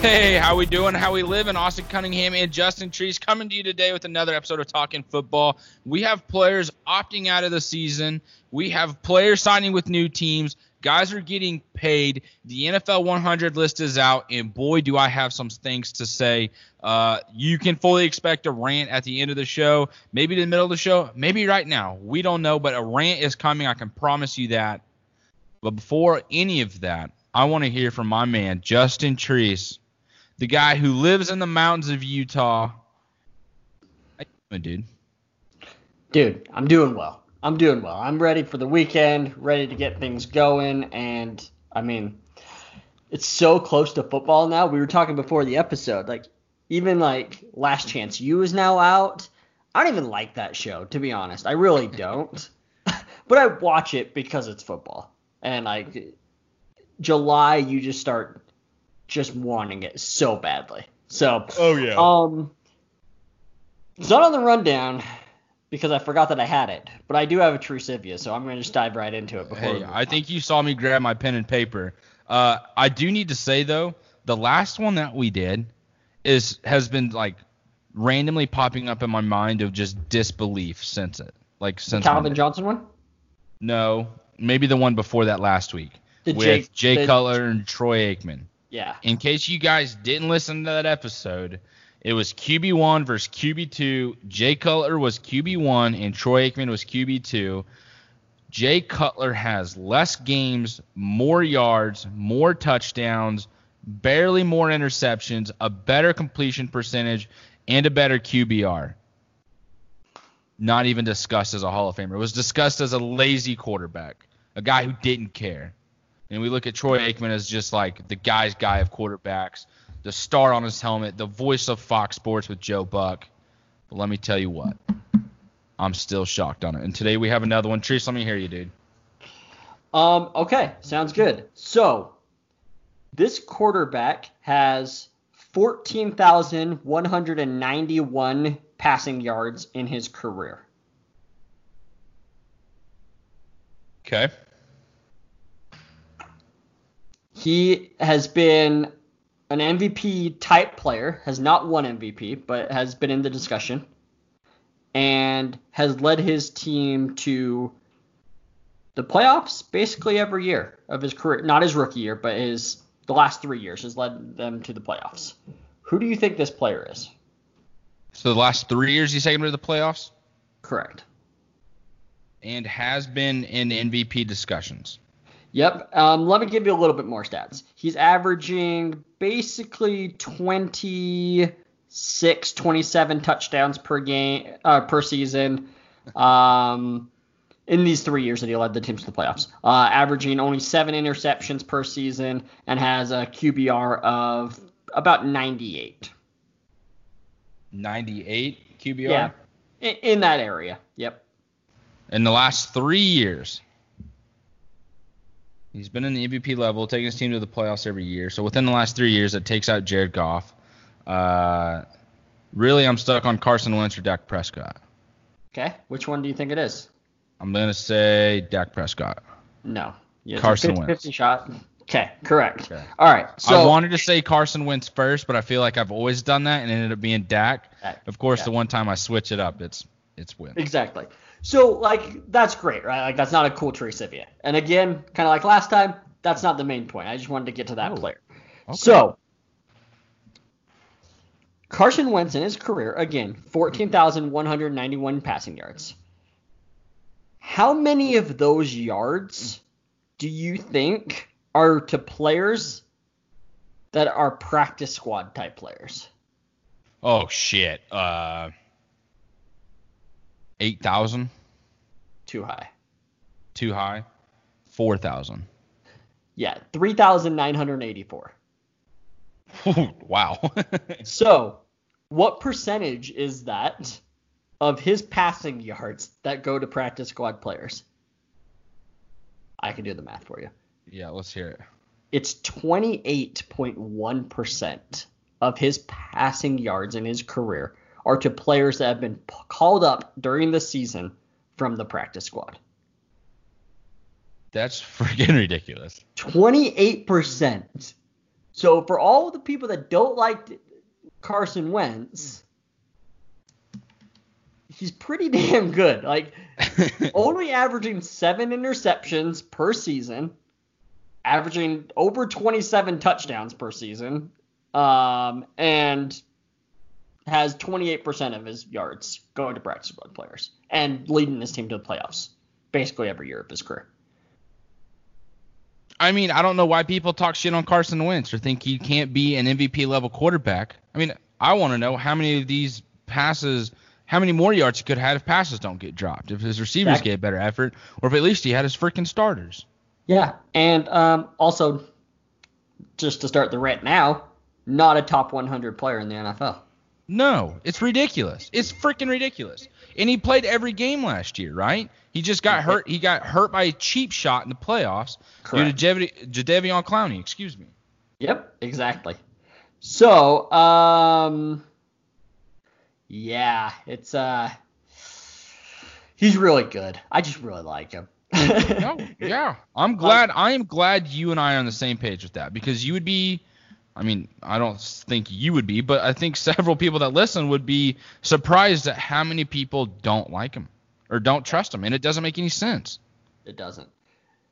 Hey, how we doing? How we living? Austin Cunningham and Justin Trees coming to you today with another episode of Talking Football. We have players opting out of the season. We have players signing with new teams. Guys are getting paid. The NFL 100 list is out, and boy, do I have some things to say. Uh, you can fully expect a rant at the end of the show, maybe in the middle of the show, maybe right now. We don't know, but a rant is coming. I can promise you that. But before any of that, I want to hear from my man, Justin Trees, the guy who lives in the mountains of Utah. You dude? Dude, I'm doing well. I'm doing well. I'm ready for the weekend, ready to get things going, and I mean, it's so close to football now. We were talking before the episode, like even like Last Chance U is now out. I don't even like that show, to be honest. I really don't. but I watch it because it's football. And like July, you just start just wanting it so badly. So, oh yeah. Um, it's not on the rundown because I forgot that I had it, but I do have a Trusivia, so I'm going to just dive right into it. Before hey, I think you saw me grab my pen and paper. Uh, I do need to say though, the last one that we did is has been like randomly popping up in my mind of just disbelief since it, like since the Calvin Johnson one. No, maybe the one before that last week the with Jake, Jay the, Cutler and Troy Aikman. Yeah. In case you guys didn't listen to that episode, it was QB1 versus QB2. Jay Cutler was QB1 and Troy Aikman was QB2. Jay Cutler has less games, more yards, more touchdowns, barely more interceptions, a better completion percentage, and a better QBR. Not even discussed as a Hall of Famer. It was discussed as a lazy quarterback, a guy who didn't care. And we look at Troy Aikman as just like the guy's guy of quarterbacks, the star on his helmet, the voice of Fox Sports with Joe Buck. But let me tell you what, I'm still shocked on it. And today we have another one. Trees, let me hear you, dude. Um. Okay. Sounds good. So, this quarterback has 14,191 passing yards in his career. Okay. He has been an MVP type player, has not won MVP, but has been in the discussion, and has led his team to the playoffs basically every year of his career. Not his rookie year, but his the last three years has led them to the playoffs. Who do you think this player is? So the last three years he's taken to the playoffs Correct. and has been in MVP discussions. Yep. Um, let me give you a little bit more stats. He's averaging basically 26, 27 touchdowns per game uh, per season. Um, in these three years that he led the teams to the playoffs, uh, averaging only seven interceptions per season and has a QBR of about 98. 98 QBR. Yeah, in, in that area. Yep. In the last three years, he's been in the MVP level, taking his team to the playoffs every year. So within the last three years, it takes out Jared Goff. Uh, really, I'm stuck on Carson Wentz or Dak Prescott. Okay. Which one do you think it is? I'm gonna say Dak Prescott. No. Yeah, Carson 50, Wentz. 50 shot. Okay. Correct. Okay. All right. So I wanted to say Carson Wentz first, but I feel like I've always done that and ended up being Dak. Dak, Of course, the one time I switch it up, it's it's Wentz. Exactly. So like that's great, right? Like that's not a cool trivia. And again, kind of like last time, that's not the main point. I just wanted to get to that Oh, player. okay. So Carson Wentz in his career, again, 14,191 passing yards. How many of those yards do you think are to players that are practice squad type players? Oh shit. Uh, eight thousand Too high. too high. Four thousand. Yeah, 3,984. wow. So, what percentage is that of his passing yards that go to practice squad players? I can do the math for you. yeah, let's hear it. It's 28.1% of his passing yards in his career are to players that have been p- called up during the season from the practice squad. That's freaking ridiculous. 28%. So for all the people that don't like Carson Wentz, he's pretty damn good. Like only averaging seven interceptions per season, averaging over 27 touchdowns per season, um, and has 28% of his yards going to practice squad players and leading his team to the playoffs basically every year of his career. I mean, I don't know why people talk shit on Carson Wentz or think he can't be an MVP level quarterback. I mean, I want to know how many of these passes, how many more yards he could have had if passes don't get dropped, if his receivers exactly. get better effort, or if at least he had his freaking starters. Yeah, and um, also, just to start the rant now, not a top 100 player in the NFL. No, it's ridiculous. It's freaking ridiculous. And he played every game last year, right? He just got hurt. He got hurt by a cheap shot in the playoffs Correct. due to Jadeveon Clowney. Excuse me. Yep, exactly. So, um, yeah, it's uh, he's really good. I just really like him. no, yeah, I'm glad. I am glad you and I are on the same page with that because you would be I mean, I don't think you would be, but I think several people that listen would be surprised at how many people don't like him or don't trust him, and it doesn't make any sense. It doesn't.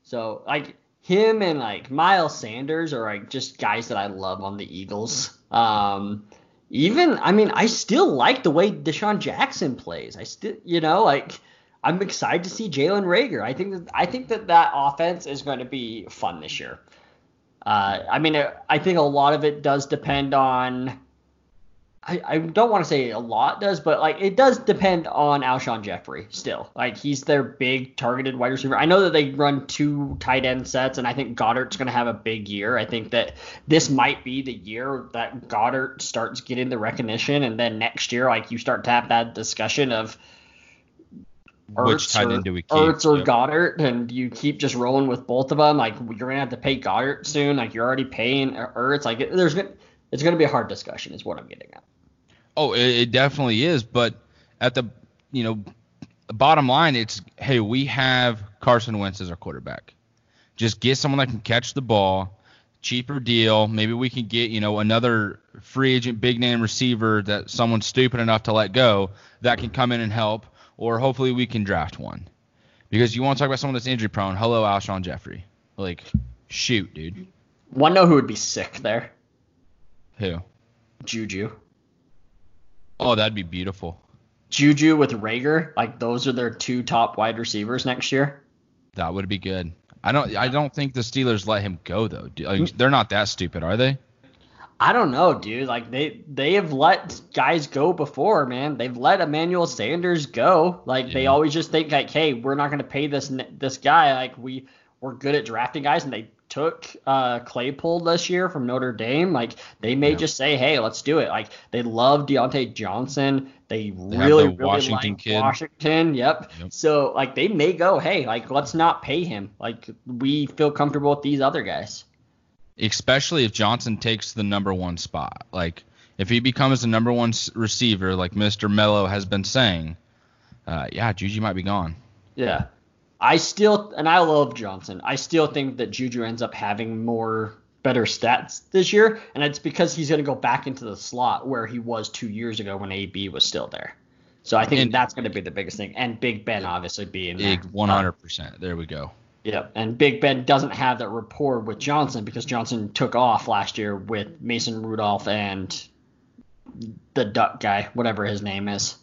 So like him and like Miles Sanders are like just guys that I love on the Eagles. Um, even I mean, I still like the way DeSean Jackson plays. I still, you know, like I'm excited to see Jalen Reagor. I think that I think that that offense is going to be fun this year. Uh, I mean, I think a lot of it does depend on. I, I don't want to say a lot does, but like it does depend on Alshon Jeffery still. Like he's their big targeted wide receiver. I know that they run two tight end sets, and I think Goedert's going to have a big year. I think that this might be the year that Goedert starts getting the recognition, and then next year, like you start to have that discussion of Ertz Which tight end do we keep? Ertz or yep. Goedert, and you keep just rolling with both of them. Like you're gonna have to pay Goedert soon. Like you're already paying Ertz. Like there's gonna, it's gonna be a hard discussion. Is what I'm getting at. Oh, it, it definitely is. But at the you know bottom line, it's hey, we have Carson Wentz as our quarterback. Just get someone that can catch the ball, cheaper deal. Maybe we can get you know another free agent big name receiver that someone's stupid enough to let go that can come in and help or hopefully we can draft one. Because you want to talk about someone that's injury prone. Hello, Alshon Jeffery. Like, shoot, dude. One know who would be sick there? Who? Juju. Oh, that'd be beautiful. Juju with Reagor, like those are their two top wide receivers next year. That would be good. I don't. I don't think the Steelers let him go though. Like, they're not that stupid, are they? I don't know, dude. Like they they have let guys go before, man. They've let Emmanuel Sanders go. Like yeah. they always just think like, hey, we're not going to pay this this guy. Like we we're good at drafting guys, and they took uh, Claypool this year from Notre Dame. Like they may yeah. just say, hey, let's do it. Like they love Diontae Johnson. They, they really the really Washington like kid. Washington. Yep. yep. So like they may go, hey, like let's not pay him. Like we feel comfortable with these other guys especially if Johnson takes the number one spot. Like if he becomes the number one receiver, like Mr. Mello has been saying, uh, yeah, Juju might be gone. Yeah, I still and I love Johnson. I still think that Juju ends up having more better stats this year, and it's because he's going to go back into the slot where he was two years ago when AB was still there. So I think and, that's going to be the biggest thing, and Big Ben obviously being one hundred percent. There we go. Yeah, and Big Ben doesn't have that rapport with Johnson because Johnson took off last year with Mason Rudolph and the duck guy, whatever his name is.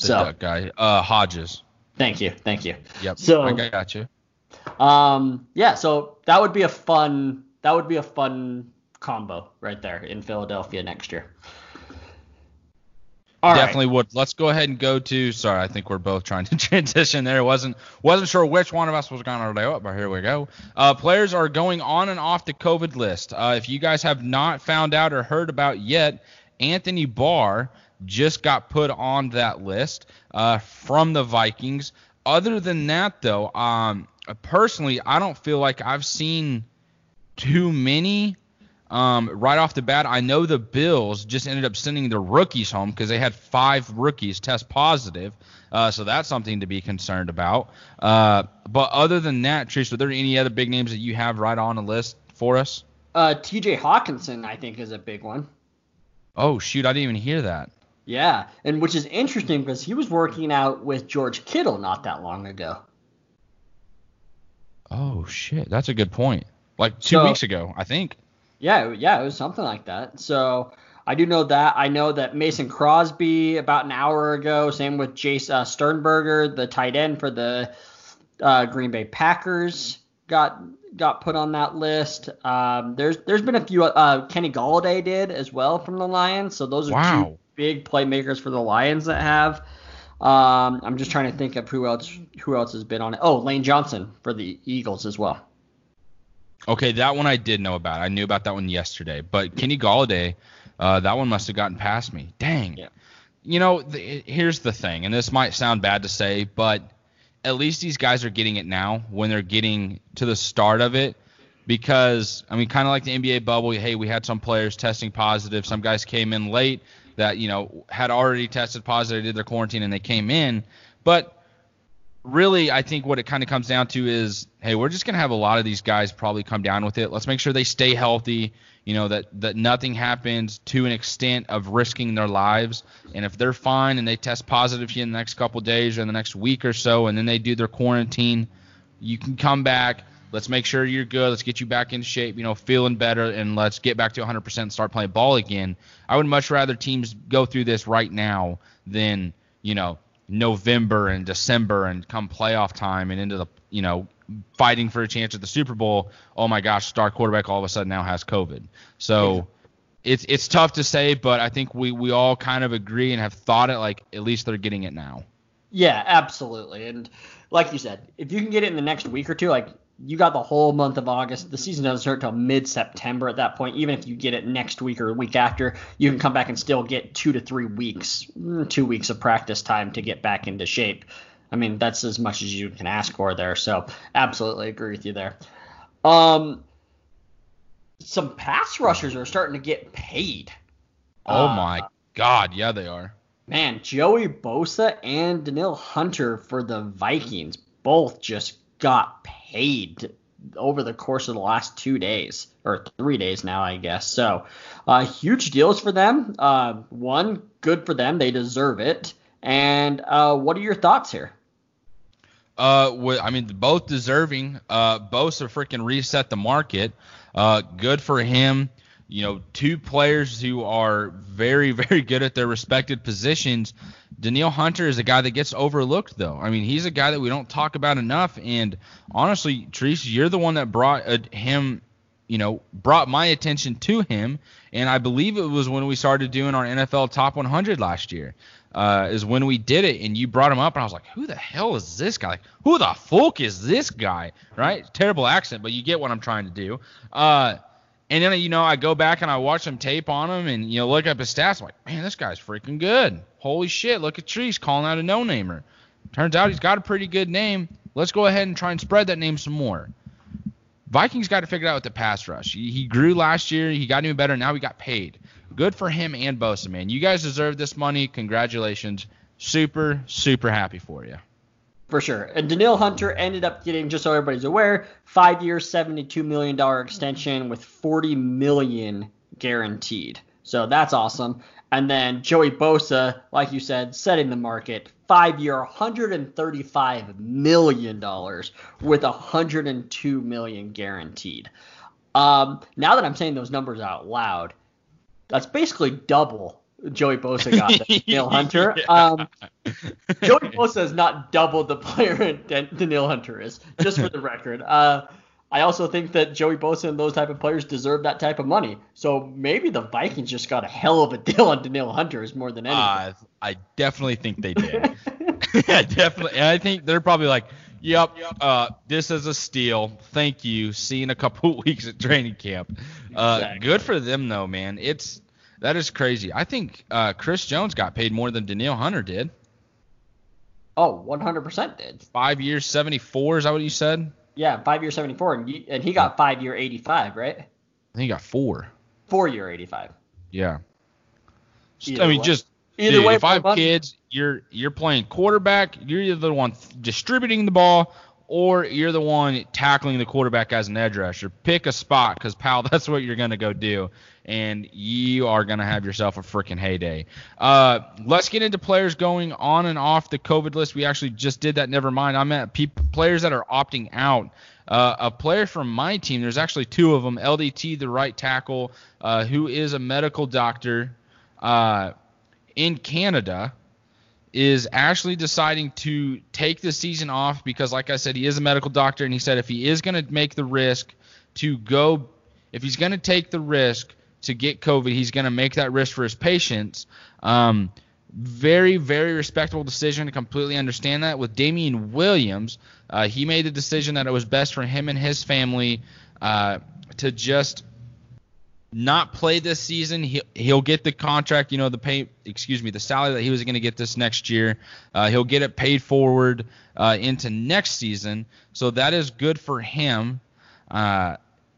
The so, duck guy, uh, Hodges. Thank you, thank you. Yep. So I got you. Um, yeah, so that would be a fun that would be a fun combo right there in Philadelphia next year. All Definitely right. would. Let's go ahead and go to. Sorry, I think we're both trying to transition there. wasn't wasn't sure which one of us was going to do it, but here we go. Uh, players are going on and off the COVID list. Uh, if you guys have not found out or heard about yet, Anthony Barr just got put on that list uh, from the Vikings. Other than that, though, um, personally, I don't feel like I've seen too many um, right off the bat, I know the Bills just ended up sending their rookies home because they had five rookies test positive. Uh, so that's something to be concerned about. Uh, but other than that, Trish, are there any other big names that you have right on the list for us? Uh, T.J. Hockenson, I think, is a big one. Oh shoot, I didn't even hear that. Yeah, and which is interesting because he was working out with George Kittle not that long ago. Oh shit, that's a good point. Like two So- weeks ago, I think. Yeah, yeah, it was something like that. So I do know that. I know that Mason Crosby about an hour ago. Same with Jace uh, Sternberger, the tight end for the uh, Green Bay Packers, got got put on that list. Um, there's there's been a few. Uh, Kenny Golladay did as well from the Lions. So those are two big playmakers for the Lions that have. Um, I'm just trying to think of who else who else has been on it. Oh, Lane Johnson for the Eagles as well. Okay, that one I did know about. I knew about that one yesterday. But Kenny Golladay, uh, that one must have gotten past me. Dang. Yeah. You know, the, here's the thing, and this might sound bad to say, but at least these guys are getting it now when they're getting to the start of it. Because I mean, kind of like the NBA bubble. Hey, we had some players testing positive. Some guys came in late that you know had already tested positive, did their quarantine, and they came in. But really, I think what it kind of comes down to is, hey, we're just gonna have a lot of these guys probably come down with it. Let's make sure they stay healthy. You know that that nothing happens to an extent of risking their lives. And if they're fine and they test positive here in the next couple days or in the next week or so, and then they do their quarantine, you can come back. Let's make sure you're good. Let's get you back in shape, you know, feeling better, and let's get back to 100% and start playing ball again. I would much rather teams go through this right now than, you know, November and December and come playoff time and into the, you know, fighting for a chance at the Super Bowl. Oh my gosh, star quarterback all of a sudden now has COVID. So it's it's tough to say, but I think we we all kind of agree and have thought it like at least they're getting it now. Yeah, absolutely. And like you said, if you can get it in the next week or two, like you got the whole month of August. The season doesn't start till mid September at that point. Even if you get it next week or a week after, you can come back and still get two to three weeks, mm, two weeks of practice time to get back into shape. I mean, that's as much as you can ask for there. So absolutely agree with you there. Um, some pass rushers are starting to get paid. Oh Uh, my god, yeah they are. Man, Joey Bosa and Danielle Hunter for the Vikings both just got paid over the course of the last two days or three days now, I guess. So, uh, huge deals for them. Uh, one, good for them; they deserve it. And uh, what are your thoughts here? Uh, I mean, both deserving. Uh, Bosa freaking reset the market. Uh, good for him. You know, two players who are very, very good at their respected positions. Danielle Hunter is a guy that gets overlooked, though. I mean, he's a guy that we don't talk about enough. And honestly, Teresa, you're the one that brought uh, him, you know, brought my attention to him. And I believe it was when we started doing our NFL Top 100 last year uh, is when we did it, and you brought him up, and I was like, "Who the hell is this guy? Like, who the fuck is this guy?" Right? Terrible accent, but you get what I'm trying to do. Uh, and then you know, I go back and I watch some tape on him, and you know, look up his stats. I'm like, man, this guy's freaking good. Holy shit! Look at Trees calling out a no-namer. Turns out he's got a pretty good name. Let's go ahead and try and spread that name some more. Vikings got to figure out with the pass rush. He, he grew last year. He got even better. Now he got paid. Good for him and Bosa, man. You guys deserve this money. Congratulations. Super, super happy for you. For sure. And Danielle Hunter ended up getting, just so everybody's aware, five year, $72 million extension with 40 million guaranteed. So that's awesome. And then Joey Bosa, like you said, setting the market, five year, $135 million with 102 million guaranteed. Um, now that I'm saying those numbers out loud, that's basically double Joey Bosa got than Danielle Hunter. Yeah. Um, Joey Bosa is not double the player Dan- Danielle Hunter is, just for the record. Uh, I also think that Joey Bosa and those type of players deserve that type of money. So maybe the Vikings just got a hell of a deal on Danielle Hunter is more than anything. Uh, I definitely think they did. yeah, definitely. And I think they're probably like, yep, uh, this is a steal. Thank you. See you in a couple weeks at training camp. Uh, Exactly. Good for them, though, man. It's that is crazy. I think uh, Chris Jones got paid more than Danielle Hunter did. oh, 100% did. Five years, 74. Is that what you said? Yeah, five year 74, and, you, and he got five year 85, right? I think he got four. Four year 85. Yeah. Either I mean, way. just Either dude, way, if I have kids, you're you're playing quarterback. You're the one distributing the ball or you're the one tackling the quarterback as an edge rusher. Pick a spot because, pal, that's what you're going to go do. And you are going to have yourself a freaking heyday. Uh, let's get into players going on and off the COVID list. We actually just did that. Never mind. I'm at pe- players that are opting out. Uh, a player from my team, there's actually two of them. LDT, the right tackle, uh, who is a medical doctor uh, in Canada is actually deciding to take the season off because, like I said, he is a medical doctor, and he said if he is going to make the risk to go, if he's going to take the risk to get COVID, he's going to make that risk for his patients. Um, very, very respectable decision. I completely understand that. With Damien Williams, uh, he made the decision that it was best for him and his family uh, to just not play this season. He, he'll get the contract, you know, the pay, excuse me, the salary that he was going to get this next year. Uh, he'll get it paid forward uh, into next season. So that is good for him. Uh,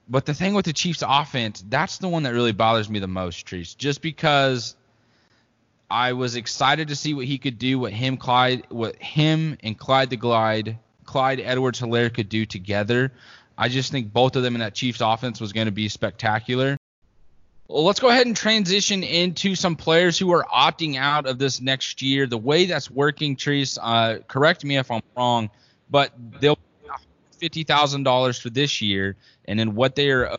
but the thing with the Chiefs offense, that's the one that really bothers me the most, Trees. Just because I was excited to see what he could do, what him, Clyde, what him and Clyde the Glide, Clyde Edwards Helaire could do together. I just think both of them in that Chiefs offense was going to be spectacular. Well, let's go ahead and transition into some players who are opting out of this next year. The way that's working, Trees, uh, correct me if I'm wrong, but they'll fifty thousand dollars for this year, and then what they are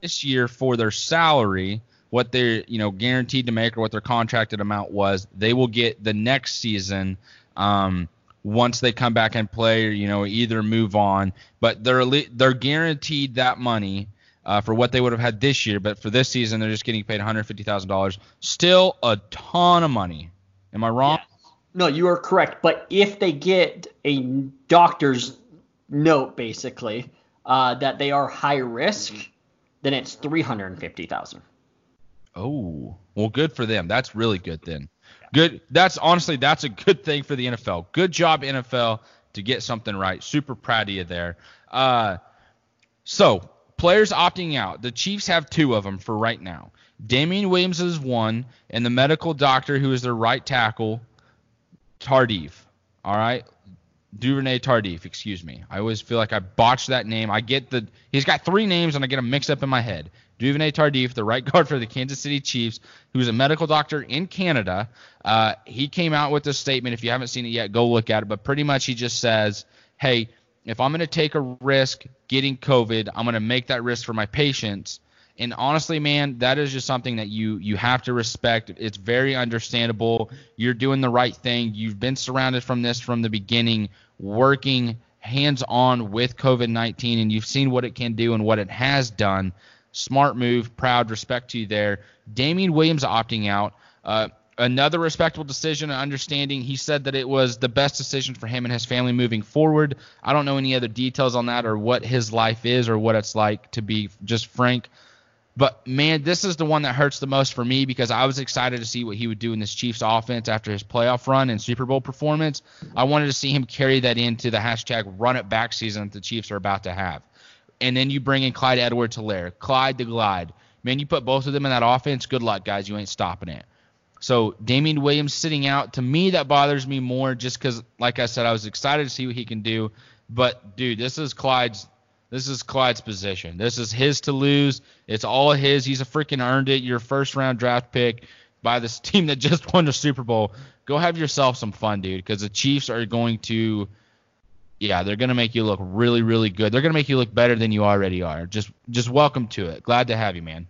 this year for their salary, what they're you know guaranteed to make or what their contracted amount was, they will get the next season. Um, once they come back and play, or, you know, either move on, but they're they're guaranteed that money uh, for what they would have had this year, but for this season they're just getting paid $150,000. Still a ton of money. Am I wrong? Yes. No, you are correct. But if they get a doctor's note, basically, uh, that they are high risk, then it's 350,000. Oh, well, good for them. That's really good then. Good. That's honestly that's a good thing for the NFL. Good job NFL to get something right. Super proud of you there. Uh, so Players opting out. The Chiefs have two of them for right now. Damien Williams is one, and the medical doctor who is their right tackle, Tardif. All right, Duvernay Tardif. Excuse me. I always feel like I botched that name. I get the he's got three names and I get them mixed up in my head. Duvernay Tardif, the right guard for the Kansas City Chiefs, who's a medical doctor in Canada. Uh, he came out with a statement. If you haven't seen it yet, go look at it. But pretty much he just says, "Hey, if I'm going to take a risk getting COVID, I'm going to make that risk for my patients. And honestly, man, that is just something that you you have to respect. It's very understandable. You're doing the right thing. You've been surrounded from this from the beginning, working hands on with COVID 19, and you've seen what it can do and what it has done. Smart move, proud, respect to you there. Damien Williams opting out. Uh, another respectable decision and understanding. He said that it was the best decision for him and his family moving forward. I don't know any other details on that or what his life is or what it's like to be just frank. But man, this is the one that hurts the most for me because I was excited to see what he would do in this Chiefs offense after his playoff run and Super Bowl performance. I wanted to see him carry that into the hashtag run it back season that the Chiefs are about to have. And then you bring in Clyde Edwards Helaire, Clyde the Glide. Man, you put both of them in that offense, good luck, guys. You ain't stopping it. So Damien Williams sitting out, to me that bothers me more just because, like I said, I was excited to see what he can do. But dude, this is Clyde's. This is Clyde's position. This is his to lose. It's all his. He's a freaking earned it. Your first round draft pick by this team that just won the Super Bowl. Go have yourself some fun, dude, because the Chiefs are going to, yeah, they're gonna make you look really, really good. They're gonna make you look better than you already are. Just, just welcome to it. Glad to have you, man.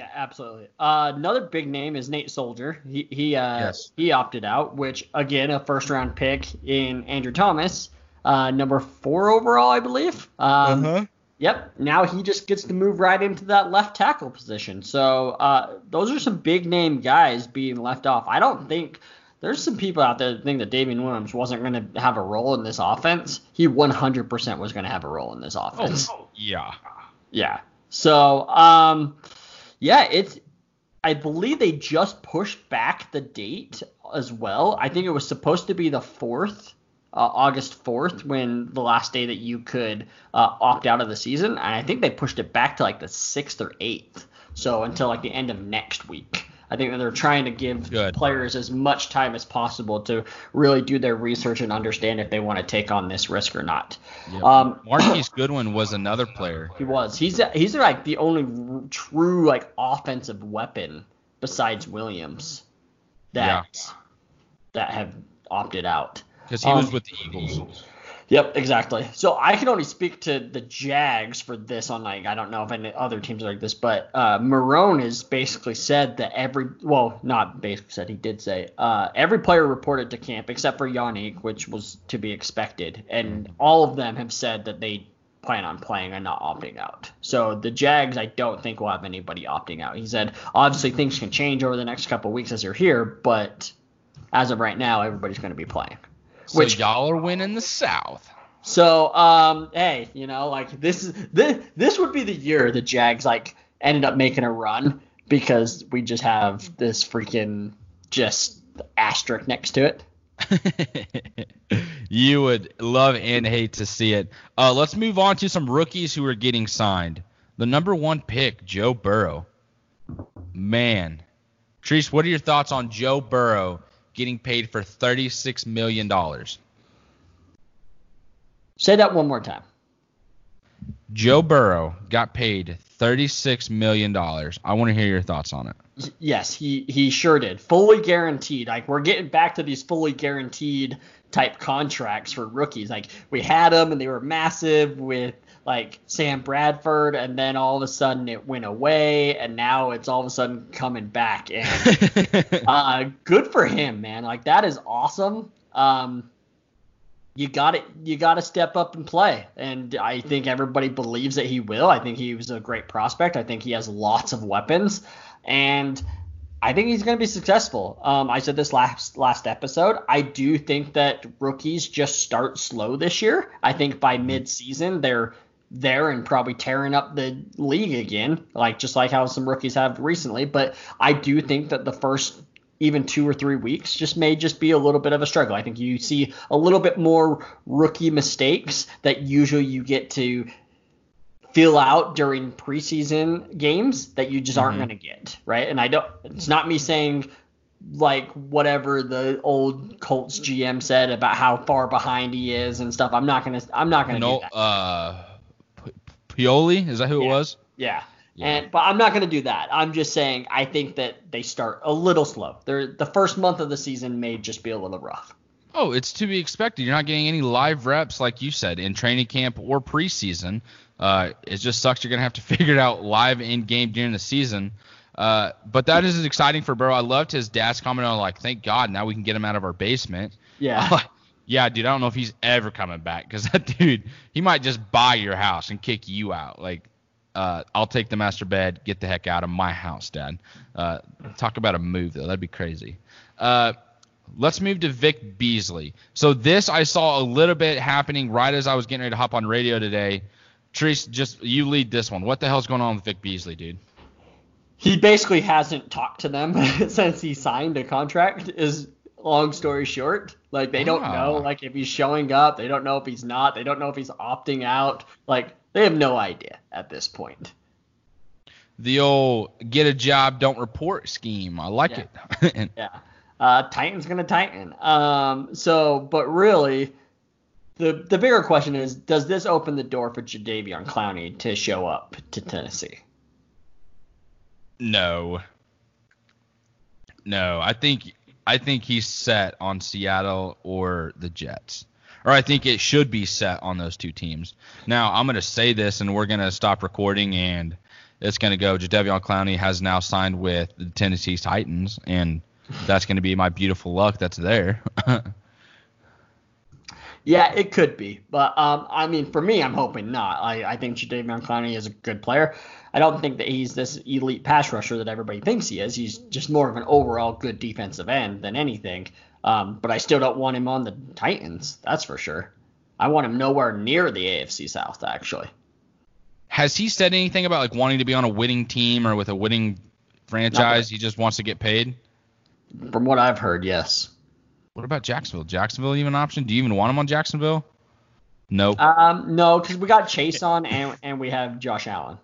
Yeah, absolutely. Uh, another big name is Nate Solder. He he uh, yes. he opted out, which again a first round pick in Andrew Thomas, uh, number four overall, I believe. Um, uh-huh. Yep. Now he just gets to move right into that left tackle position. So uh, those are some big name guys being left off. I don't think there's some people out there that think that Damien Williams wasn't going to have a role in this offense. He 100% was going to have a role in this offense. Oh, yeah. Yeah. So um yeah, it's. I believe they just pushed back the date as well. I think it was supposed to be the fourth, uh, August fourth, when the last day that you could uh, opt out of the season, and I think they pushed it back to like the sixth or eighth. So until like the end of next week. I think that they're trying to give Good. players as much time as possible to really do their research and understand if they want to take on this risk or not. Yep. Um, Marquise Goodwin was another player. he was. He's he's like the only true like offensive weapon besides Williams that that have opted out. Because he was Um, with the Eagles. Yep, exactly. So I can only speak to the Jags for this on like I don't know if any other teams are like this, but uh, Marrone has basically said that every well not basically said he did say uh, every player reported to camp except for Yannick, which was to be expected, and all of them have said that they plan on playing and not opting out. So the Jags, I don't think will have anybody opting out. He said obviously things can change over the next couple of weeks as you're here, but as of right now, everybody's going to be playing. So which- y'all are winning the South. So, um, hey, you know, like this is this this would be the year the Jags like ended up making a run because we just have this freaking just asterisk next to it. you would love and hate to see it. Uh, let's move on to some rookies who are getting signed. The number one pick, Joe Burrow. Man, Trees, what are your thoughts on Joe Burrow getting paid for thirty-six million dollars? Say that one more time. Joe Burrow got paid thirty-six million dollars. I want to hear your thoughts on it. Yes, he he sure did. Fully guaranteed. Like we're getting back to these fully guaranteed type contracts for rookies. Like we had them and they were massive with like Sam Bradford, and then all of a sudden it went away, and now it's all of a sudden coming back. And uh, good for him, man. Like that is awesome. Um, you got to You got to step up and play, and I think everybody believes that he will. I think he was a great prospect. I think he has lots of weapons, and I think he's going to be successful. Um, I said this last last episode. I do think that rookies just start slow this year. I think by mid-season they're there and probably tearing up the league again, like just like how some rookies have recently. But I do think that the first even two or three weeks just may just be a little bit of a struggle. I think you see a little bit more rookie mistakes that usually you get to fill out during preseason games that you just aren't Mhm. going to get, right? And I don't it's not me saying like whatever the old Colts GM said about how far behind he is and stuff. I'm not going to I'm not going to no, do that. uh, Pioli is that who it was? Yeah. Yeah. And but I'm not going to do that. I'm just saying I think that they start a little slow. They're the first month of the season may just be a little rough. Oh, it's to be expected. You're not getting any live reps, like you said, in training camp or preseason. Uh, it just sucks. You're gonna have to figure it out live in game during the season. Uh, but that is exciting for Burrow. I loved his dad's comment on like, "Thank God, now we can get him out of our basement." Yeah. yeah, dude. I don't know if he's ever coming back because that dude, he might just buy your house and kick you out. Like, uh, I'll take the master bed. Get the heck out of my house, Dad. Uh, talk about a move though. That'd be crazy. Uh, let's move to Vic Beasley. So this I saw a little bit happening right as I was getting ready to hop on radio today. Trees, just you lead this one. What the hell's going on with Vic Beasley, dude? he basically hasn't talked to them since he signed a contract is long story short like they don't Ah. know like if he's showing up they don't know if he's not they don't know if he's opting out like they have no idea at this point The old get a job, don't report scheme. I like Yeah. it. Yeah uh titan's gonna tighten um so but really the the bigger question is does this open the door for Jadeveon Clowney to show up to Tennessee No. No, I think I think he's set on Seattle or the Jets. Or I think it should be set on those two teams. Now, I'm to say this and we're to stop recording and it's to go Jadeveon Clowney has now signed with the Tennessee Titans and that's to be my beautiful luck that's there. Yeah, it could be, but um, I mean, for me, I'm hoping not. I, I think Jadeveon Clowney is a good player. I don't think that he's this elite pass rusher that everybody thinks he is. He's just more of an overall good defensive end than anything. Um, but I still don't want him on the Titans. That's for sure. I want him nowhere near the AFC South, actually. has he said anything about like wanting to be on a winning team or with a winning franchise? He just wants to get paid? From what I've heard, yes. What about Jacksonville? Jacksonville even an option? Do you even want him on Jacksonville? Nope. Um, no, because we got Chase on and and we have Josh Allen.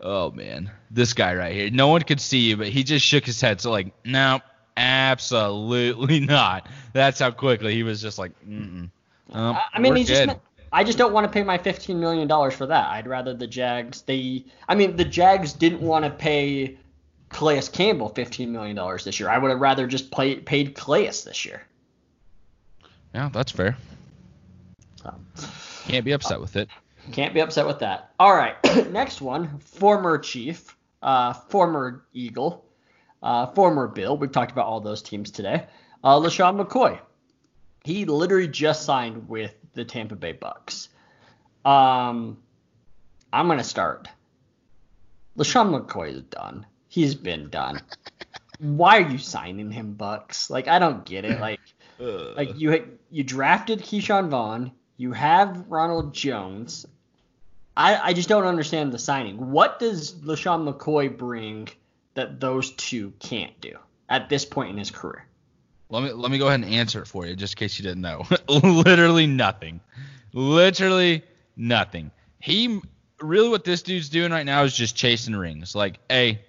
Oh man, this guy right here. No one could see you, but he just shook his head. So like, no, absolutely not. That's how quickly he was just like, mm. Um, I mean, he just. I just don't want to pay my fifteen million dollars for that. I'd rather the Jags. They. I mean, the Jags didn't want to pay Calais Campbell fifteen million dollars this year. I would have rather just play, paid Calais this year. Yeah, that's fair. Can't be upset with it. Can't be upset with that. All right, next one. Former Chief, uh, former Eagle, uh, former Bill. We've talked about all those teams today. Uh, LeSean McCoy. He literally just signed with the Tampa Bay Bucks. Um, I'm gonna start. LeSean McCoy is done. He's been done. Why are you signing him, Bucks? Like I don't get it. Like, like you you drafted Ke'Shawn Vaughn. You have Ronald Jones. I, I just don't understand the signing. What does LeSean McCoy bring that those two can't do at this point in his career? Let me let me go ahead and answer it for you, just in case you didn't know. Literally nothing. Literally nothing. He really what this dude's doing right now is just chasing rings. Like, hey,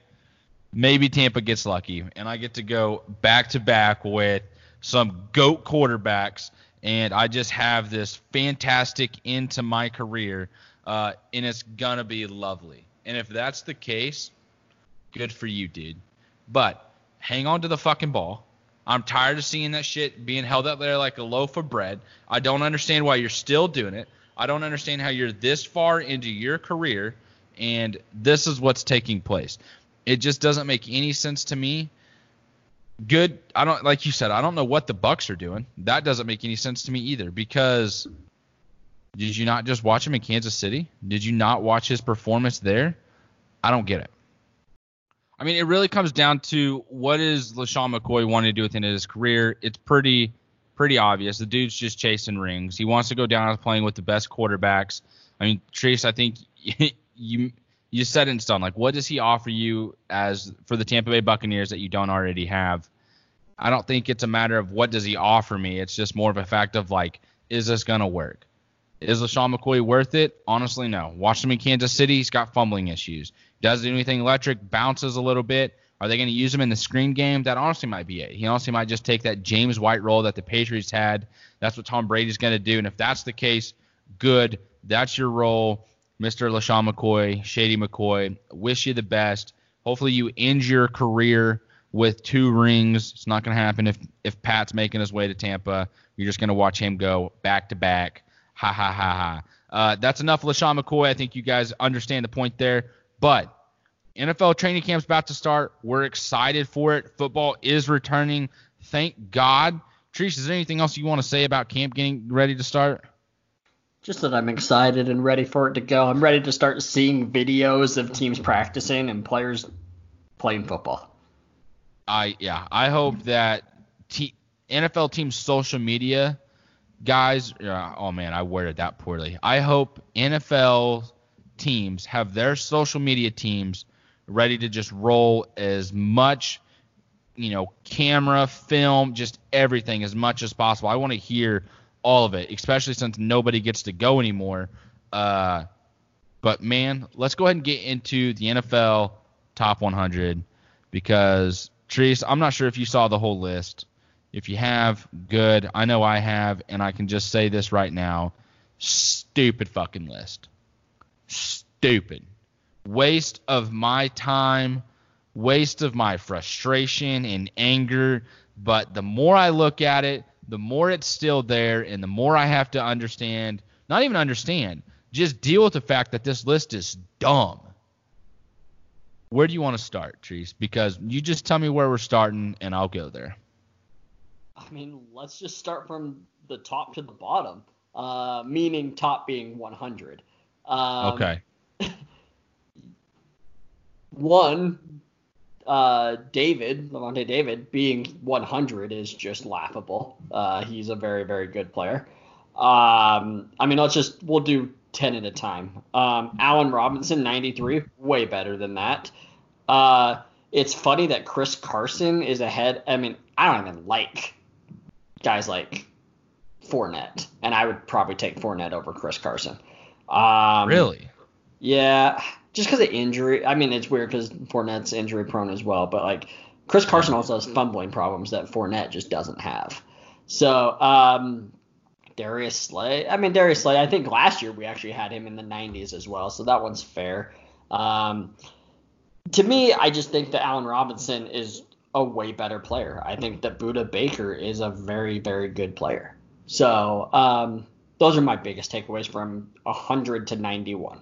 maybe Tampa gets lucky, and I get to go back to back with some goat quarterbacks, and I just have this fantastic into my career uh, and it's gonna be lovely. And if that's the case, good for you, dude. But hang on to the fucking ball. I'm tired of seeing that shit being held up there like a loaf of bread. I don't understand why you're still doing it. I don't understand how you're this far into your career and this is what's taking place. It just doesn't make any sense to me. Good. I don't like you said. I don't know what the Bucks are doing. That doesn't make any sense to me either because did you not just watch him in Kansas City? Did you not watch his performance there? I don't get it. I mean, it really comes down to what is LeSean McCoy wanting to do of his career. It's pretty pretty obvious. The dude's just chasing rings. He wants to go down as playing with the best quarterbacks. I mean, Trace, I think you you said it in stone. Like, what does he offer you as for the Tampa Bay Buccaneers that you don't already have? I don't think it's a matter of what does he offer me. It's just more of a fact of like, is this gonna work? Is LeSean McCoy worth it? Honestly, no. Watched him in Kansas City. He's got fumbling issues. Does anything electric, bounces a little bit. Are they going to use him in the screen game? That honestly might be it. He honestly might just take that James White role that the Patriots had. That's what Tom Brady's going to do. And if that's the case, good. That's your role, Mr. LeSean McCoy, Shady McCoy. Wish you the best. Hopefully you end your career with two rings. It's not going to happen if if Pat's making his way to Tampa. You're just going to watch him go back to back Ha ha ha ha. Uh, that's enough, LeSean McCoy. I think you guys understand the point there. But NFL training camp's about to start. We're excited for it. Football is returning. Thank God. Trish, is there anything else you want to say about camp getting ready to start? Just that I'm excited and ready for it to go. I'm ready to start seeing videos of teams practicing and players playing football. I yeah, I hope that t- NFL teams' social media guys, oh man, I worded that poorly. I hope NFL teams have their social media teams ready to just roll as much, you know, camera, film, just everything as much as possible. I want to hear all of it, especially since nobody gets to go anymore. Uh, but man, let's go ahead and get into the NFL top 100 because Trees, I'm not sure if you saw the whole list. If you have, good. I know I have, and I can just say this right now. Stupid fucking list. Stupid. Waste of my time, waste of my frustration and anger. But the more I look at it, the more it's still there, and the more I have to understand, not even understand, just deal with the fact that this list is dumb. Where do you want to start, Trees? Because you just tell me where we're starting, and I'll go there. I mean, let's just start from the top to the bottom, uh, meaning top being 100. Um, okay. one, uh, David, Lavonte David, being 100 is just laughable. Uh, he's a very, very good player. Um, I mean, let's just, we'll do 10 at a time. Um, Allen Robinson, 93, way better than that. Uh, it's funny that Chris Carson is ahead. I mean, I don't even like guys like Fournette, and I would probably take Fournette over Chris Carson. Um, really? Yeah, just because of injury. I mean, it's weird because Fournette's injury prone as well, but like Chris Carson also has fumbling problems that Fournette just doesn't have. So um, Darius Slay. I mean, Darius Slay. I think last year we actually had him in the 90s as well, so that one's fair. Um, to me, I just think that Allen Robinson is a way better player. I think that Budda Baker is a very, very good player. So um, those are my biggest takeaways from 100 to 91.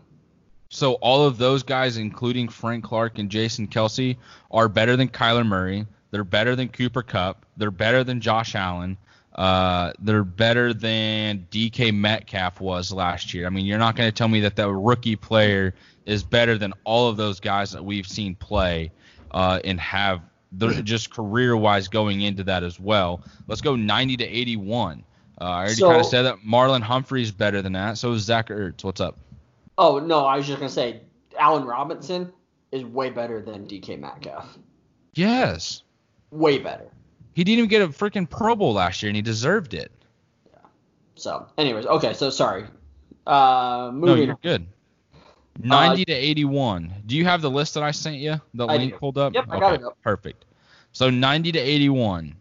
So all of those guys, including Frank Clark and Jason Kelce, are better than Kyler Murray. They're better than Cooper Kupp. They're better than Josh Allen. Uh, they're better than DK Metcalf was last year. I mean, you're not going to tell me that that rookie player is better than all of those guys that we've seen play uh, and have they're just career wise going into that as well. Let's go 90 to 81. Uh, I already So- kind of said that Marlon Humphrey's better than that. So is Zach Ertz. What's up? Oh no, I was just gonna say Allen Robinson is way better than DK Metcalf. Yes. Way better. He didn't even get a freaking Pro Bowl last year, and he deserved it. Yeah. So, anyways, okay. So sorry. Uh, No, moving. you're good. 90 to 81. Do you have the list that I sent you? The I link do. pulled up? Yep, I got it up. Perfect. So 90 to 81.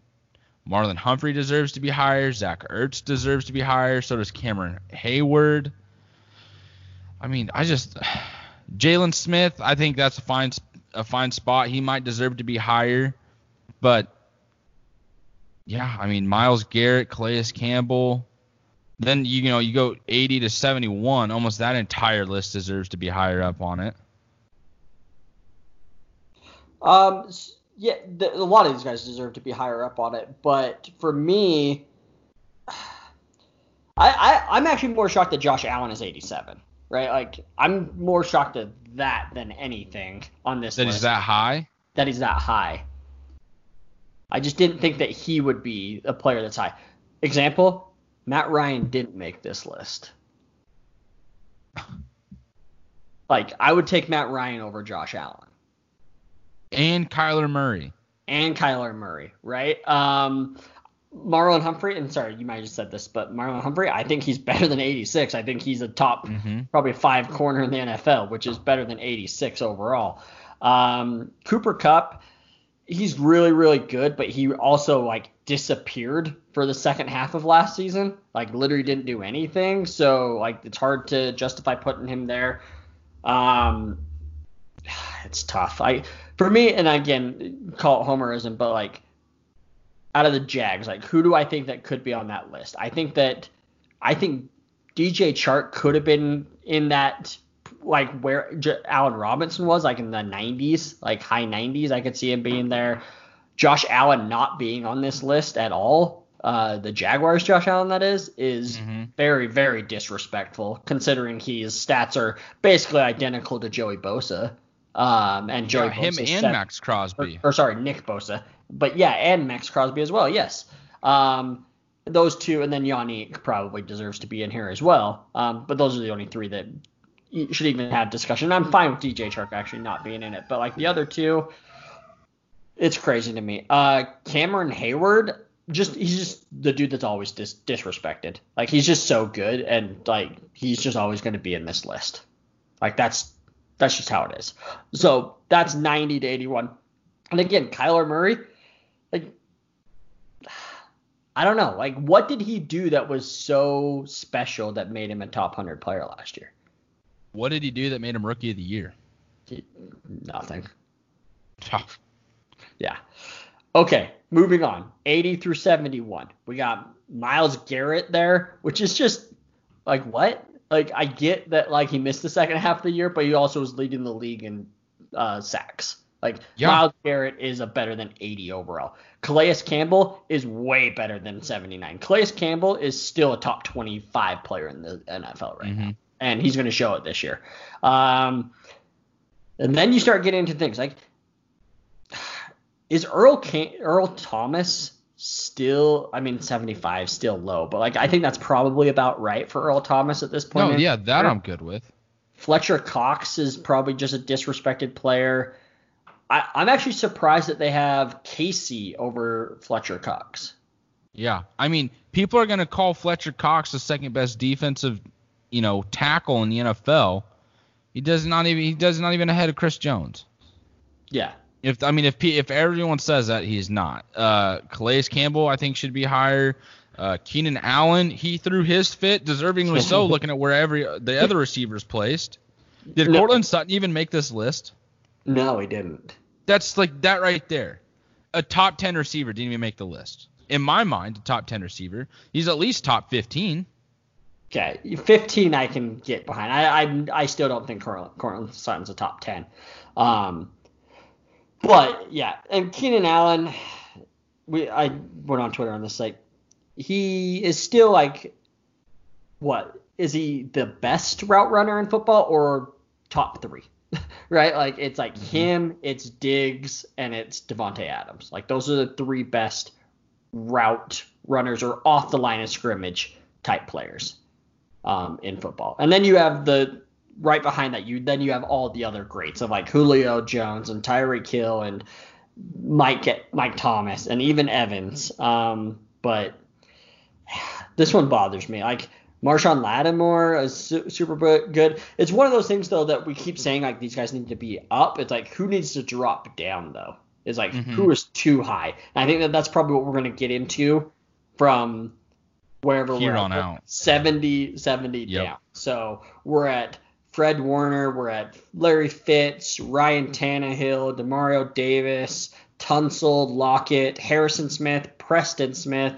Marlon Humphrey deserves to be higher. Zach Ertz deserves to be higher. So does Cameron Heyward. I mean, I just Jalen Smith. I think that's a fine a fine spot. He might deserve to be higher, but yeah, I mean Myles Garrett, Calais Campbell. Then you know you go 80 to 71. Almost that entire list deserves to be higher up on it. Um, yeah, a lot of these guys deserve to be higher up on it, but for me, I, I I'm actually more shocked that Josh Allen is 87. Right, like I'm more shocked at that than anything on this That list. is that high? That is that high. I just didn't think that he would be a player that's high. Example, Matt Ryan didn't make this list. Like, I would take Matt Ryan over Josh Allen And Kyler Murray. and Kyler Murray, right? Um, Marlon Humphrey, and sorry, you might have just said this, but Marlon Humphrey, I think he's better than 86. I think he's a top hmm probably five corner in the NFL, which is better than 86 overall. Um, Cooper Kupp, he's really really good, but he also like disappeared for the second half of last season. Like literally didn't do anything, so like it's hard to justify putting him there. Um, it's tough. I for me, and again, call it homerism, but like out of the Jags, like who do I think that could be on that list? I think that I think DJ Chark could have been in that like where J- Allen Robinson was, like in the 90s, like high 90s. I could see him being there. Josh Allen not being on this list at all. Uh, the Jaguars, Josh Allen, that is, is Mhm. very, very disrespectful considering his stats are basically identical to Joey Bosa. Um, and Joey Yeah, him and set- Max or, Crosby. or sorry, Nick Bosa. But yeah, and Maxx Crosby as well. Yes. Um, those two, and then Yannick probably deserves to be in here as well. Um, but those are the only three that should even have discussion. I'm fine with DJ Chark actually not being in it, but like the other two, it's crazy to me. Uh, Cameron Heyward, just he's just the dude that's always dis- disrespected. Like he's just so good, and like he's just always going to be in this list. Like that's that's just how it is. So that's 90 to 81. And again, Kyler Murray, I don't know, like what did he do that was so special that made him a top 100 player last year? What did he do that made him rookie of the year? He- nothing. Yeah. Okay, moving on. 80 through 71. We got Myles Garrett there, which is just like what? Like I get that like he missed the second half of the year, but he also was leading the league in uh, sacks. Like Yeah. Myles Garrett is a better than 80 overall. Calais Campbell is way better than 79. Calais Campbell is still a top 25 player in the NFL right now, Mhm. and he's going to show it this year. Um, and then you start getting into things like is Earl Can- Earl Thomas still? I mean, 75 still low, but like I think that's probably about right for Earl Thomas at this point. No, yeah, that. I'm good with. Fletcher Cox is probably just a disrespected player. I, I'm actually surprised that they have Casey over Fletcher Cox. Yeah, I mean, people are gonna call Fletcher Cox the second best defensive, you know, tackle in the NFL, He does not even he does not even ahead of Chris Jones. Yeah. If I mean if if everyone says that he's not. Uh, Calais Campbell I think should be higher. Uh, Keenan Allen he threw his fit deservingly so looking at where every the other receivers placed. Did No. Courtland Sutton even make this list? No, he didn't. That's like that right there. A top 10 receiver didn't even make the list. In my mind, a top 10 receiver. He's at least top 15. Okay, 15 I can get behind. I I, I still don't think Courtland, Sutton's a top 10. Um, but yeah, and Keenan Allen, we I went on Twitter on this like he is still like what is he the best route runner in football or top three? right, like it's like him, it's Diggs, and it's Davante Adams. Like those are the three best route runners or off the line of scrimmage type players um, in football. And then you have the right behind that you then you have all the other greats of like Julio Jones and Tyreek Hill and Mike Mike Thomas and even Evans. Um, but this one bothers me. Like Marshon Lattimore is su- super good. It's one of those things though that we keep saying like these guys need to be up. It's like who needs to drop down though? Is like Mhm. who is too high. And I think that that's probably what we're gonna get into from wherever Here we're on at. out. 70 70 Yep. down. So we're at Fred Warner, we're at Larry Fitz, Ryan Tannehill, Demario Davis, Tunsil, Lockett, Harrison Smith, Preston Smith,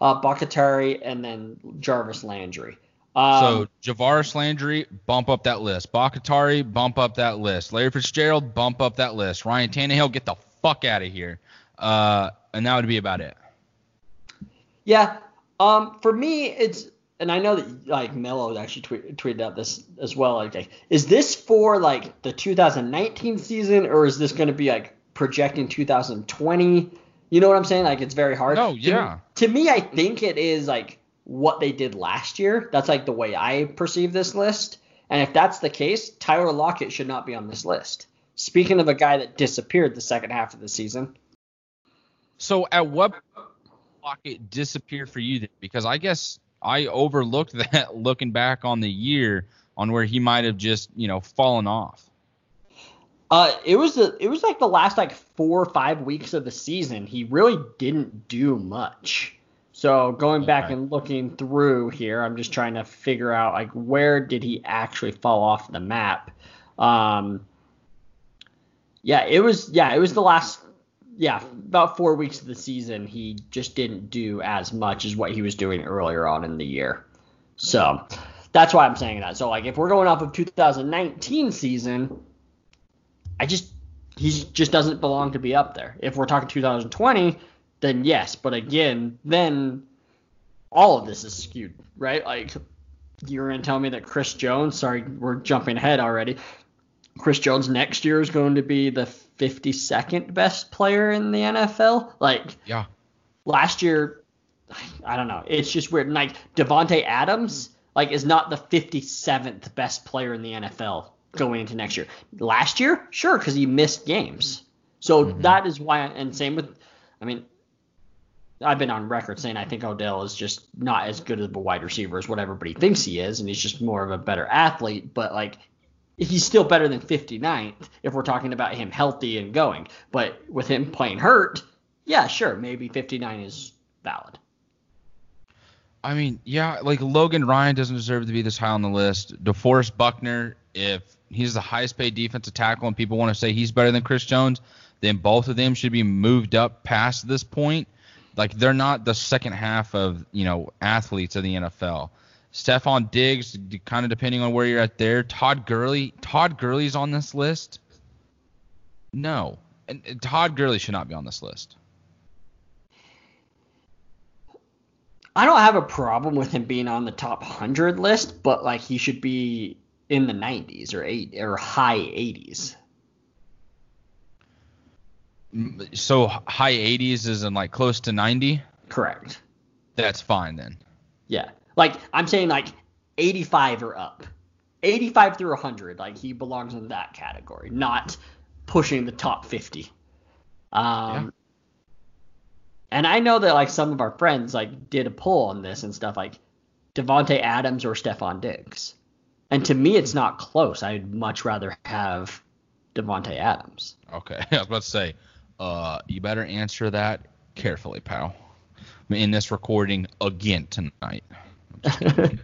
uh, Bakhtiari, and then Jarvis Landry. Um, so Javaris Landry, bump up that list. Bakhtiari, bump up that list. Larry Fitzgerald, bump up that list. Ryan Tannehill, get the fuck out of here. Uh, and that would be about it. Yeah. Um, for me, it's and I know that like Mello actually tweet, tweeted out this as well. Like, is this for like the 2019 season or is this going to be like projecting 2020? You know what I'm saying? Like, it's very hard. No, To- yeah. To, me, I think it is like what they did last year. That's like the way I perceive this list. And if that's the case, Tyler Lockett should not be on this list. Speaking of a guy that disappeared the second half of the season. So at what Lockett disappeared for you? Then? Because I guess I overlooked that looking back on the year on where he might have just you know fallen off. Uh, it was the it was like the last like four or five weeks of the season. He really didn't do much. So going back and looking through here, I'm just trying to figure out like where did he actually fall off the map. Um, yeah, it was yeah it was the last yeah about four weeks of the season. He just didn't do as much as what he was doing earlier on in the year. So that's why I'm saying that. So like if we're going off of 2019 season, I just he just doesn't belong to be up there. If we're talking 2020, then yes, but again, then all of this is skewed, right? Like you're gonna tell me that Chris Jones, sorry, we're jumping ahead already. Chris Jones next year is going to be the 52nd best player in the NFL. Like Yeah. last year, I don't know. It's just weird. Like Davante Adams, like is not the 57th best player in the NFL going into next year. Last year, sure, because he missed games. So mm-hmm. that is why. And same with, I mean, I've been on record saying I think Odell is just not as good of a wide receiver as what everybody thinks he is, and he's just more of a better athlete. But like, he's still better than 59th if we're talking about him healthy and going. But with him playing hurt, yeah, sure, maybe 59 is valid. I mean, yeah, like Logan Ryan doesn't deserve to be this high on the list. DeForest Buckner, if he's the highest paid defensive tackle and people want to say he's better than Chris Jones, then both of them should be moved up past this point. Like they're not the second half of you know athletes of the NFL. Stefon Diggs, kind of depending on where you're at there. Todd Gurley, Todd Gurley's on this list. No, and, and Todd Gurley should not be on this list. I don't have a problem with him being on the top 100 list, but like he should be in the 90s or eight or high 80s. So high 80s is in like close to 90. Correct. That's fine then. Yeah. Like I'm saying like 85 or up. 85 through 100, like he belongs in that category, not pushing the top 50. Um and I know that like some of our friends like did a poll on this and stuff like Davante Adams or Stefon Diggs. And to me, it's not close. I'd much rather have Davante Adams. Okay, I was about to say, uh, you better answer that carefully, pal. In this recording again tonight.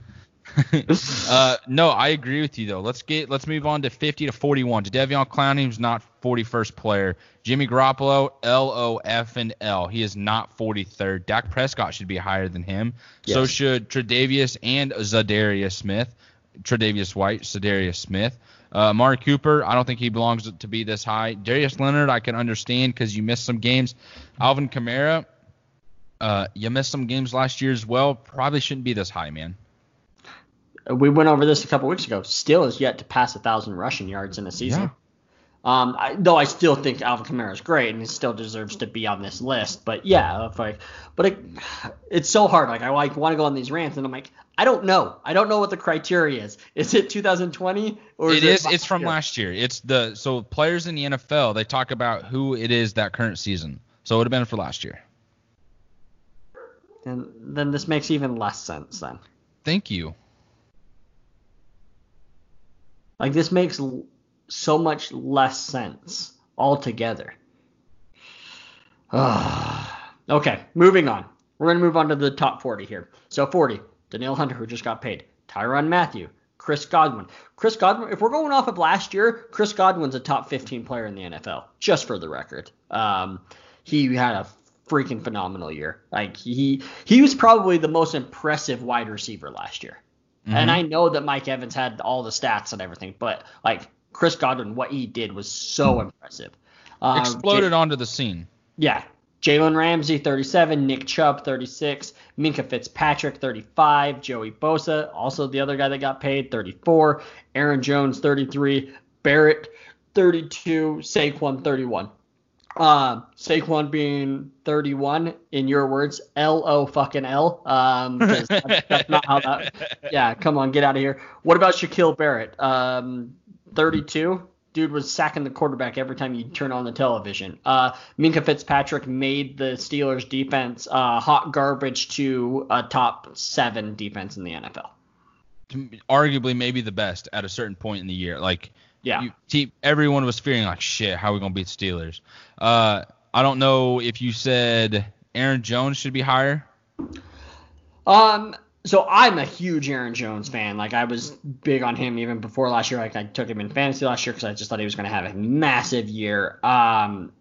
uh, no, I agree with you though. Let's get let's move on to 50 to 41. Jadeveon Clowney's not 41st player. Jimmy Garoppolo, L O F and L. He is not 43rd. Dak Prescott should be higher than him. Yes. So should Tre'Davious and Za'Darius Smith. Tre'Davious White, Za'Darius Smith. Uh, Amari Cooper, I don't think he belongs to be this high. Darius Leonard, I can understand because you missed some games. Alvin Kamara, uh, you missed some games last year as well. Probably shouldn't be this high, man. We went over this a couple weeks ago. Still is yet to pass a thousand rushing yards in a season. Yeah. Um, I, though I still think Alvin Kamara is great and he still deserves to be on this list. But yeah, if I, but it, it's so hard. Like I like want to go on these rants and I'm like, I don't know. I don't know what the criteria is. Is it 2020 or it is? it's from year? last year. It's the so players in the NFL they talk about who it is that current season. So it would have been for last year. And then this makes even less sense then. Thank you. Like this makes so much less sense altogether. okay, moving on. We're going to move on to the top 40 here. So 40, Danielle Hunter, who just got paid. Tyrann Mathieu, Chris Godwin. Chris Godwin, if we're going off of last year, Chris Godwin's a top 15 player in the NFL, just for the record. Um, he had a freaking phenomenal year. Like he he was probably the most impressive wide receiver last year. Mm-hmm. And I know that Mike Evans had all the stats and everything, but like Chris Godwin, what he did was so impressive. Uh, Exploded J- onto the scene. Yeah. Jalen Ramsey, 37. Nick Chubb, 36. Minkah Fitzpatrick, 35. Joey Bosa, also the other guy that got paid, 34. Aaron Jones, 33. Barrett, 32. Saquon, 31. Uh, Saquon being 31 in your words, L O fucking L. Um, that's, that's, not how that. Yeah, come on, get out of here. What about Shaquille Barrett? Um, 32. Dude was sacking the quarterback every time you turn on the television. Uh, Minkah Fitzpatrick made the Steelers defense uh, hot garbage to a top seven defense in the NFL. Arguably, maybe the best at a certain point in the year. Like, yeah, you, everyone was fearing like, shit, how are we gonna beat Steelers? Uh, I don't know if you said Aaron Jones should be higher. Um, so I'm a huge Aaron Jones fan. Like I was big on him even before last year. Like I took him in fantasy last year because I just thought he was going to have a massive year. Um,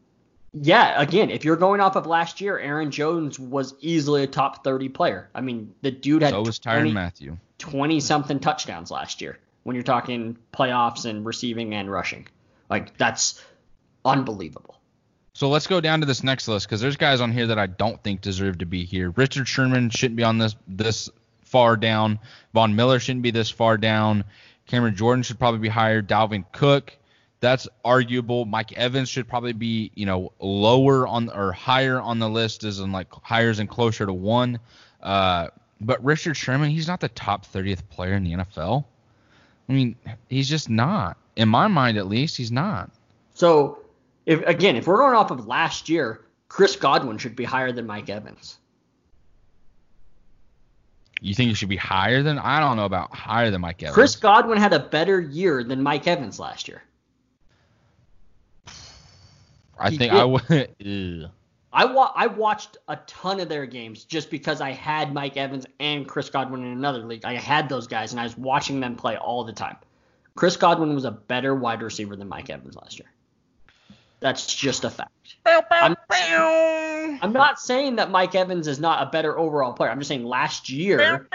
yeah, again, if you're going off of last year, Aaron Jones was easily a top 30 player. I mean, the dude had so was Tyrann Mathieu. 20 something touchdowns last year. When you're talking playoffs and receiving and rushing, like that's unbelievable. So let's go down to this next list because there's guys on here that I don't think deserve to be here. Richard Sherman shouldn't be on this this far down. Von Miller shouldn't be this far down. Cameron Jordan should probably be higher. Dalvin Cook, that's arguable. Mike Evans should probably be, you know, lower on or higher on the list as in like higher and closer to one. Uh, but Richard Sherman, he's not the top 30th player in the NFL. I mean, he's just not. In my mind, at least, he's not. So, if again, if we're going off of last year, Chris Godwin should be higher than Mike Evans. You think he should be higher than? I don't know about higher than Mike Evans. Chris Godwin had a better year than Mike Evans last year. I he think did. I would. I wa- I watched a ton of their games just because I had Mike Evans and Chris Godwin in another league. I had those guys and I was watching them play all the time. Chris Godwin was a better wide receiver than Mike Evans last year. That's just a fact. I'm, I'm, not saying that Mike Evans is not a better overall player. I'm just saying last year.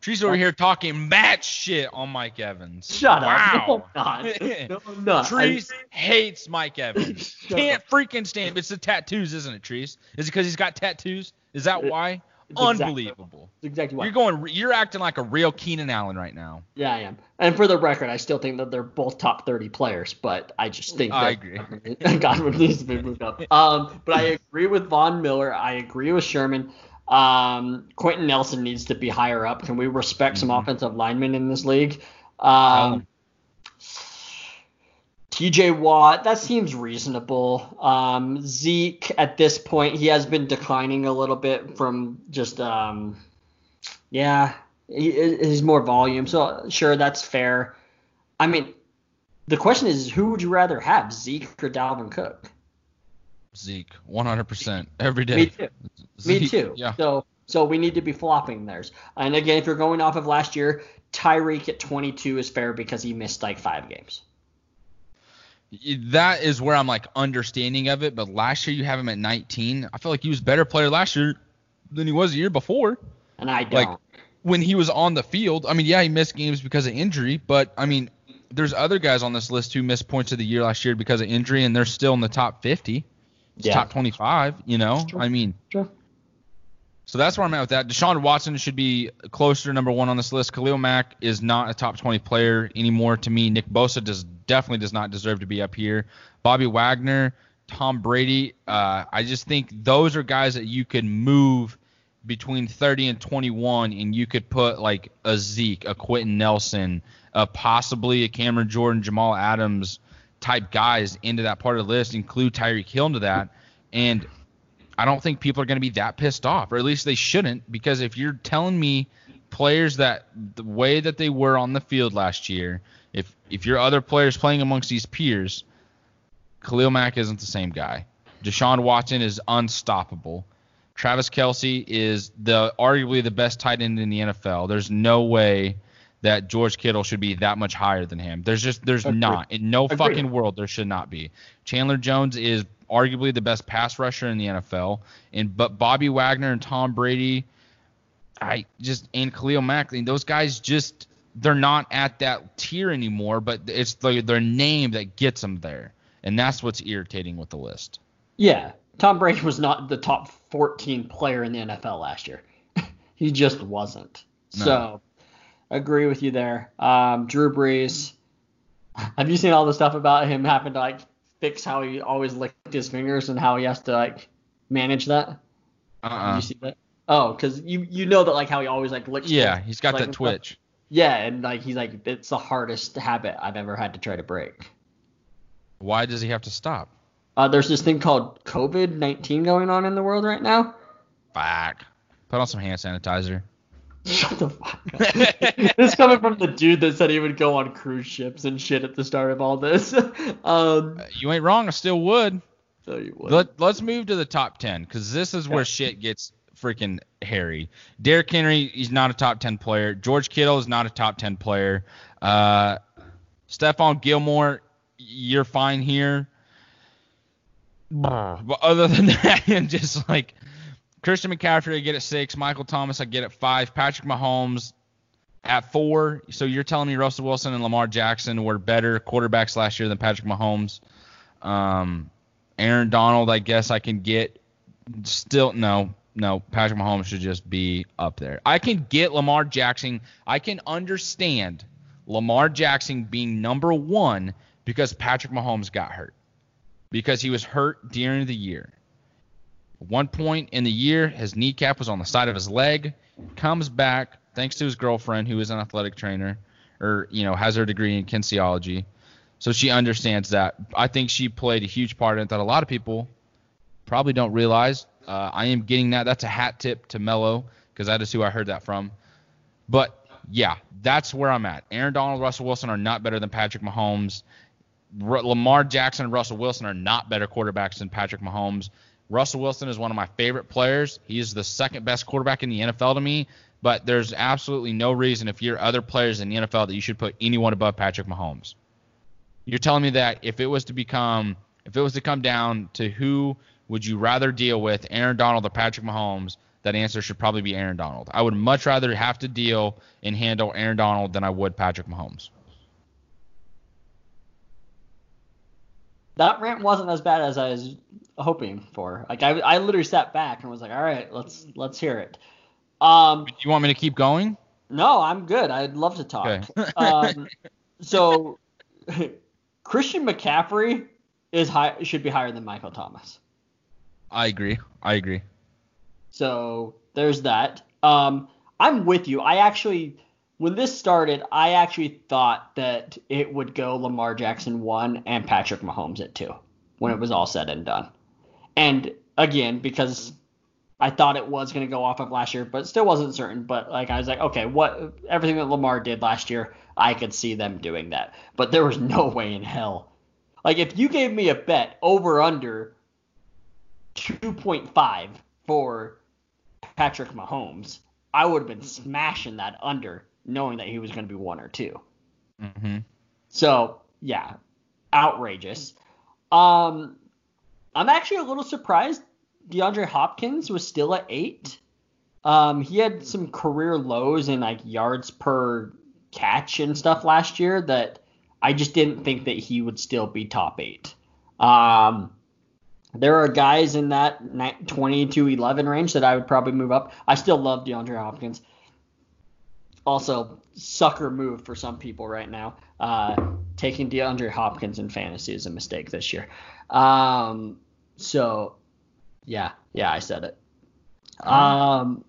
Trees over here talking mad shit on Mike Evans. Shut wow. up. No, I'm not. No, I'm not. Trees I, hates Mike Evans. Can't up. freaking stand. him. It's the tattoos, isn't it, Trees? Is it because he's got tattoos? Is that uh, why? It's Unbelievable. Exactly, exactly why. You're going. You're acting like a real Keenan Allen right now. Yeah, I am. And for the record, I still think that they're both top 30 players, but I just think I agree. Godwin needs to be moved up. Um, but I agree with Von Miller. I agree with Sherman. Um, Quenton Nelson needs to be higher up. Can we respect mm-hmm. some offensive linemen in this league? Um, TJ Watt, that seems reasonable. Um, Zeke, at this point, he has been declining a little bit from just, um, yeah, He, he's more volume, so sure that's fair. I mean, the question is, who would you rather have, Zeke or Dalvin Cook? Zeke, 100% every day. Me too. Zeke, Me too. Yeah. So so we need to be flopping theirs. And again, if you're going off of last year, Tyreek at 22 is fair because he missed like five games. That is where I'm like understanding of it. But last year you have him at 19. I feel like he was a better player last year than he was the year before. And I don't. Like when he was on the field, I mean, yeah, he missed games because of injury, but I mean, there's other guys on this list who missed points of the year last year because of injury, and they're still in the top 50, Yeah. top 25. You know, True. I mean, Sure. So that's where I'm at with that. Deshaun Watson should be closer to number one on this list. Khalil Mack is not a top 20 player anymore to me. Nick Bosa does definitely does not deserve to be up here. Bobby Wagner, Tom Brady. Uh, I just think those are guys that you could move between 30 and 21, and you could put like a Zeke, a Quenton Nelson, uh, possibly a Cameron Jordan, Jamal Adams type guys into that part of the list. Include Tyreek Hill into that, and I don't think people are going to be that pissed off, or at least they shouldn't, because if you're telling me players that the way that they were on the field last year, if if your other players playing amongst these peers, Khalil Mack isn't the same guy. Deshaun Watson is unstoppable. Travis Kelce is the arguably the best tight end in the NFL. There's no way that George Kittle should be that much higher than him. There's just there's Agreed. not in no Agreed. fucking world there should not be. Chandler Jones is arguably the best pass rusher in the NFL, and but Bobby Wagner and Tom Brady, I just and Khalil Mack, I mean, those guys just they're not at that tier anymore. But it's the, their name that gets them there, and that's what's irritating with the list. Yeah. Tom Brady was not the top 14 player in the NFL last year. he just wasn't. No. So, agree with you there. Um, Drew Brees. Have you seen all the stuff about him having to like fix how he always licked his fingers and how he has to like manage that? Did Uh-uh. you see that? Oh, because you you know that like how he always like licks. Yeah, his- he's got like, that twitch. Yeah, and like he's like it's the hardest habit I've ever had to try to break. Why does he have to stop? Uh, there's this thing called COVID 19 going on in the world right now. Fuck. Put on some hand sanitizer. Shut the fuck up. this is coming from the dude that said he would go on cruise ships and shit at the start of all this. um, You ain't wrong. I still would. so you would. Let, let's move to the top 10 because this is where Yeah. shit gets freaking hairy. Derrick Henry, he's not a top 10 player. George Kittle is not a top 10 player. Uh, Stephon Gilmore, you're fine here. But other than that, and just like Christian McCaffrey, I get at six. Michael Thomas, I get at five. Patrick Mahomes at four. So you're telling me Russell Wilson and Lamar Jackson were better quarterbacks last year than Patrick Mahomes? Um, Aaron Donald, I guess I can get. Still, no, no. Patrick Mahomes should just be up there. I can get Lamar Jackson. I can understand Lamar Jackson being number one because Patrick Mahomes got hurt. Because he was hurt during the year. One point in the year, his kneecap was on the side of his leg. Comes back thanks to his girlfriend, who is an athletic trainer, or you know has her degree in kinesiology, so she understands that. I think she played a huge part in it that a lot of people probably don't realize. Uh, I am getting that. That's a hat tip to Mello because that is who I heard that from. But yeah, that's where I'm at. Aaron Donald, Russell Wilson are not better than Patrick Mahomes. R- Lamar Jackson and Russell Wilson are not better quarterbacks than Patrick Mahomes. Russell Wilson is one of my favorite players. He is the second best quarterback in the NFL to me, but there's absolutely no reason if you're other players in the NFL that you should put anyone above Patrick Mahomes. You're telling me that if it was to become if it was to come down to who would you rather deal with, Aaron Donald or Patrick Mahomes, that answer should probably be Aaron Donald. I would much rather have to deal and handle Aaron Donald than I would Patrick Mahomes. that rant wasn't as bad as I was hoping for. Like I, I literally sat back and was like, all right, let's let's hear it. Um, Do you want me to keep going? no, I'm good. I'd love to talk. Okay. um, so Christian McCaffrey is high should be higher than Michael Thomas. I agree. I agree. So there's that. Um, I'm with you. I actually, when this started, I actually thought that it would go Lamar Jackson one and Patrick Mahomes at two when it was all said and done. And again, because I thought it was going to go off of last year, but still wasn't certain. But like I was like, okay, what everything that Lamar did last year, I could see them doing that. But there was no way in hell. Like if you gave me a bet over under 2.5 for Patrick Mahomes, I would have been smashing that under, knowing that he was going to be one or 2 Mm-hmm. So yeah, outrageous. Um, I'm actually a little surprised DeAndre Hopkins was still at eight. Um, he had some career lows in like yards per catch and stuff last year that I just didn't think that he would still be top eight. Um, there are guys in that 20 to 11 range that I would probably move up. I still love DeAndre Hopkins. Also, sucker move for some people right now. Uh, taking DeAndre Hopkins in fantasy is a mistake this year. Um, so yeah, yeah, I said it. Um,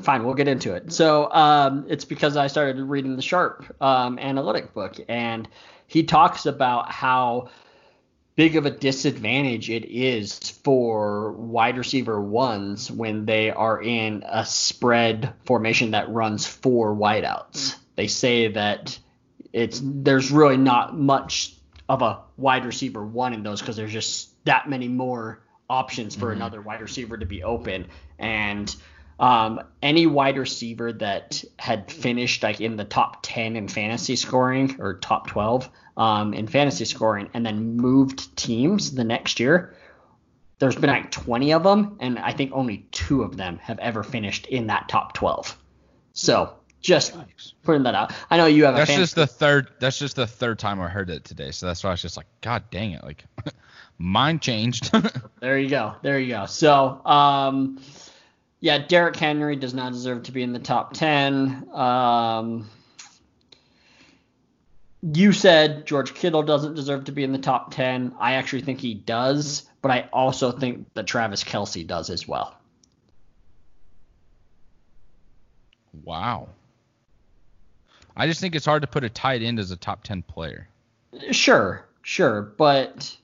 fine, we'll get into it. So um, it's because I started reading the Sharp um, analytic book, and he talks about how big of a disadvantage it is for wide receiver ones when they are in a spread formation that runs four wideouts. They say that it's there's really not much of a wide receiver one in those because there's just that many more options for mm-hmm. another wide receiver to be open. And um, any wide receiver that had finished like in the top 10 in fantasy scoring or top 12 um, in fantasy scoring and then moved teams the next year, there's been like 20 of them, and I think only two of them have ever finished in that top 12. So just putting that out. I know you have. A that's just the third. That's just the third time I heard it today. So that's why I was just like, God dang it! Like, mind changed. there you go. There you go. So, um, yeah, Derrick Henry does not deserve to be in the top 10. Um, you said George Kittle doesn't deserve to be in the top 10. I actually think he does, but I also think that Travis Kelce does as well. Wow. I just think it's hard to put a tight end as a top 10 player. Sure, sure, but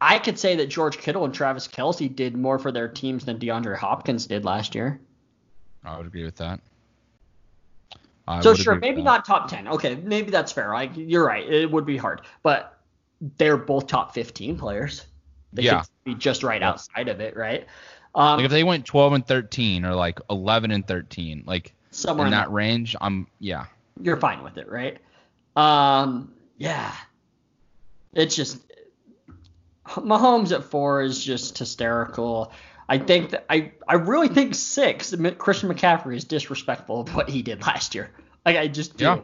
I could say that George Kittle and Travis Kelce did more for their teams than DeAndre Hopkins did last year. I would agree with that. I so sure, maybe not top ten. Okay, maybe that's fair. Like you're right, it would be hard, but they're both top 15 players. They yeah. be just right outside of it, right? Um, like if they went 12 and 13 or like 11 and 13, like somewhere in, in that, that range, I'm yeah. You're fine with it, right? Um, yeah. It's just Mahomes at four is just hysterical. I think that I, I really think six, Christian McCaffrey is disrespectful of what he did last year. Like I just do. Yeah.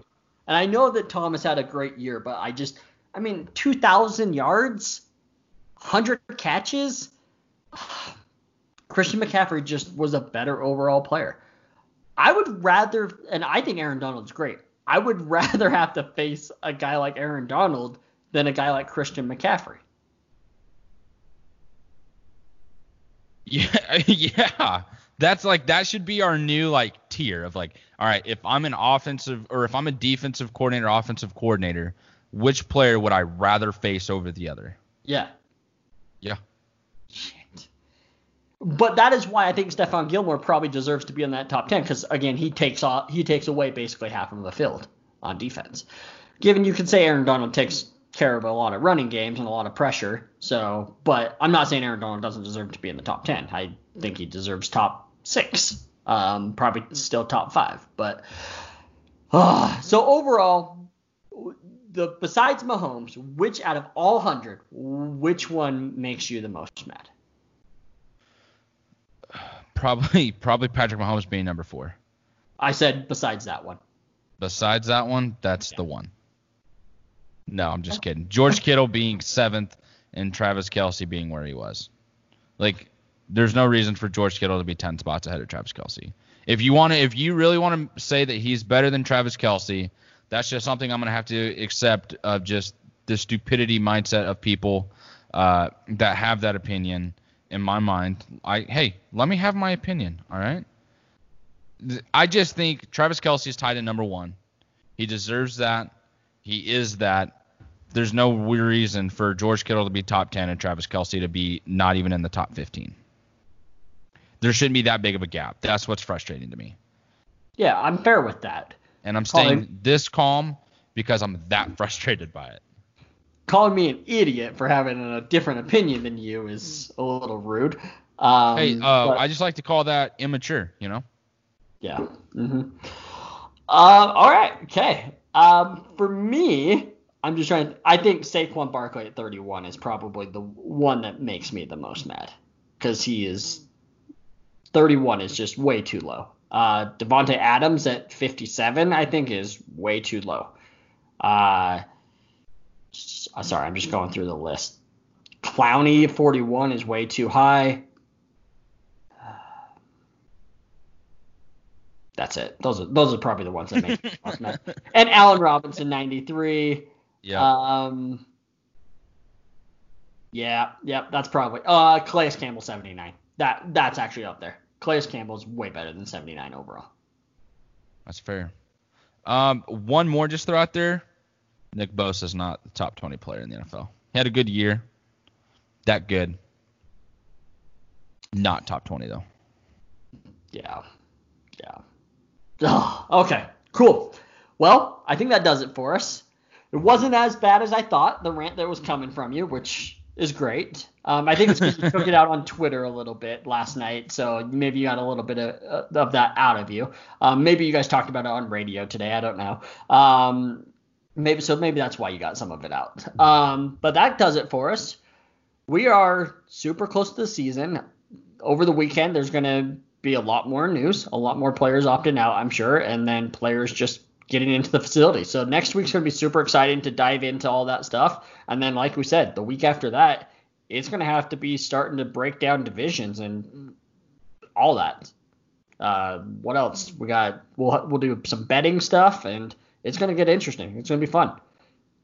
And I know that Thomas had a great year, but I just I mean, 2,000 yards, 100 catches. Christian McCaffrey just was a better overall player. I would rather, and I think Aaron Donald's great. I would rather have to face a guy like Aaron Donald than a guy like Christian McCaffrey. Yeah, yeah. That's like that should be our new like tier of like, all right, if I'm an offensive or if I'm a defensive coordinator, offensive coordinator, which player would I rather face over the other? Yeah. Yeah. But that is why I think Stephon Gilmore probably deserves to be in that top ten because again he takes off he takes away basically half of the field on defense. Given you can say Aaron Donald takes care of a lot of running games and a lot of pressure. So, but I'm not saying Aaron Donald doesn't deserve to be in the top 10. I think he deserves top six, um, probably still top five. But uh, so overall, the besides Mahomes, which out of all hundred, which one makes you the most mad? Probably, probably Patrick Mahomes being number four. I said besides that one. Besides that one, that's yeah. the one. No, I'm just kidding. George Kittle being seventh and Travis Kelce being where he was. Like, there's no reason for George Kittle to be 10 spots ahead of Travis Kelce. If you want to, if you really want to say that he's better than Travis Kelce, that's just something I'm gonna have to accept of just the stupidity mindset of people uh, that have that opinion. In my mind, I hey, let me have my opinion. All right. I just think Travis Kelce is tied at number one. He deserves that. He is that. there's no reason for George Kittle to be top 10 and Travis Kelce to be not even in the top 15. There shouldn't be that big of a gap. That's what's frustrating to me. Yeah, I'm fair with that. And I'm staying this calm because I'm that frustrated by it. Calling me an idiot for having a different opinion than you is a little rude. Um, hey, uh, but, I just like to call that immature, you know? Yeah. Mm-hmm. Uh, all right. Okay. Um, for me, I'm just trying. I think Saquon Barkley at 31 is probably the one that makes me the most mad because he is 31 is just way too low. Uh, Davante Adams at 57, I think, is way too low. Uh, sorry, I'm just going through the list. Clowney 41 is way too high. That's it. Those are those are probably the ones that make me most mad. And Allen Robinson 93. Yeah. Um. Yeah, yeah, that's probably uh Calais Campbell 79. That that's actually up there. Calais Campbell's way better than 79 overall. That's fair. Um, one more just throw out there. Nick Bosa is not the top 20 player in the NFL. He had a good year. That good. Not top 20 though. Yeah. Yeah. Oh, okay. Cool. Well, I think that does it for us. It wasn't as bad as I thought, the rant that was coming from you, which is great. Um, I think it's because you took it out on Twitter a little bit last night, so maybe you got a little bit of, of that out of you. Um, maybe you guys talked about it on radio today. I don't know. Um, maybe so. Maybe that's why you got some of it out. Um, but that does it for us. We are super close to the season. Over the weekend, there's going to be a lot more news, a lot more players opting out, I'm sure, and then players just getting into the facility. So next week's going to be super exciting to dive into all that stuff. And then, like we said, the week after that, it's going to have to be starting to break down divisions and all that. Uh, what else? We got we'll we'll do some betting stuff, and it's going to get interesting. It's going to be fun.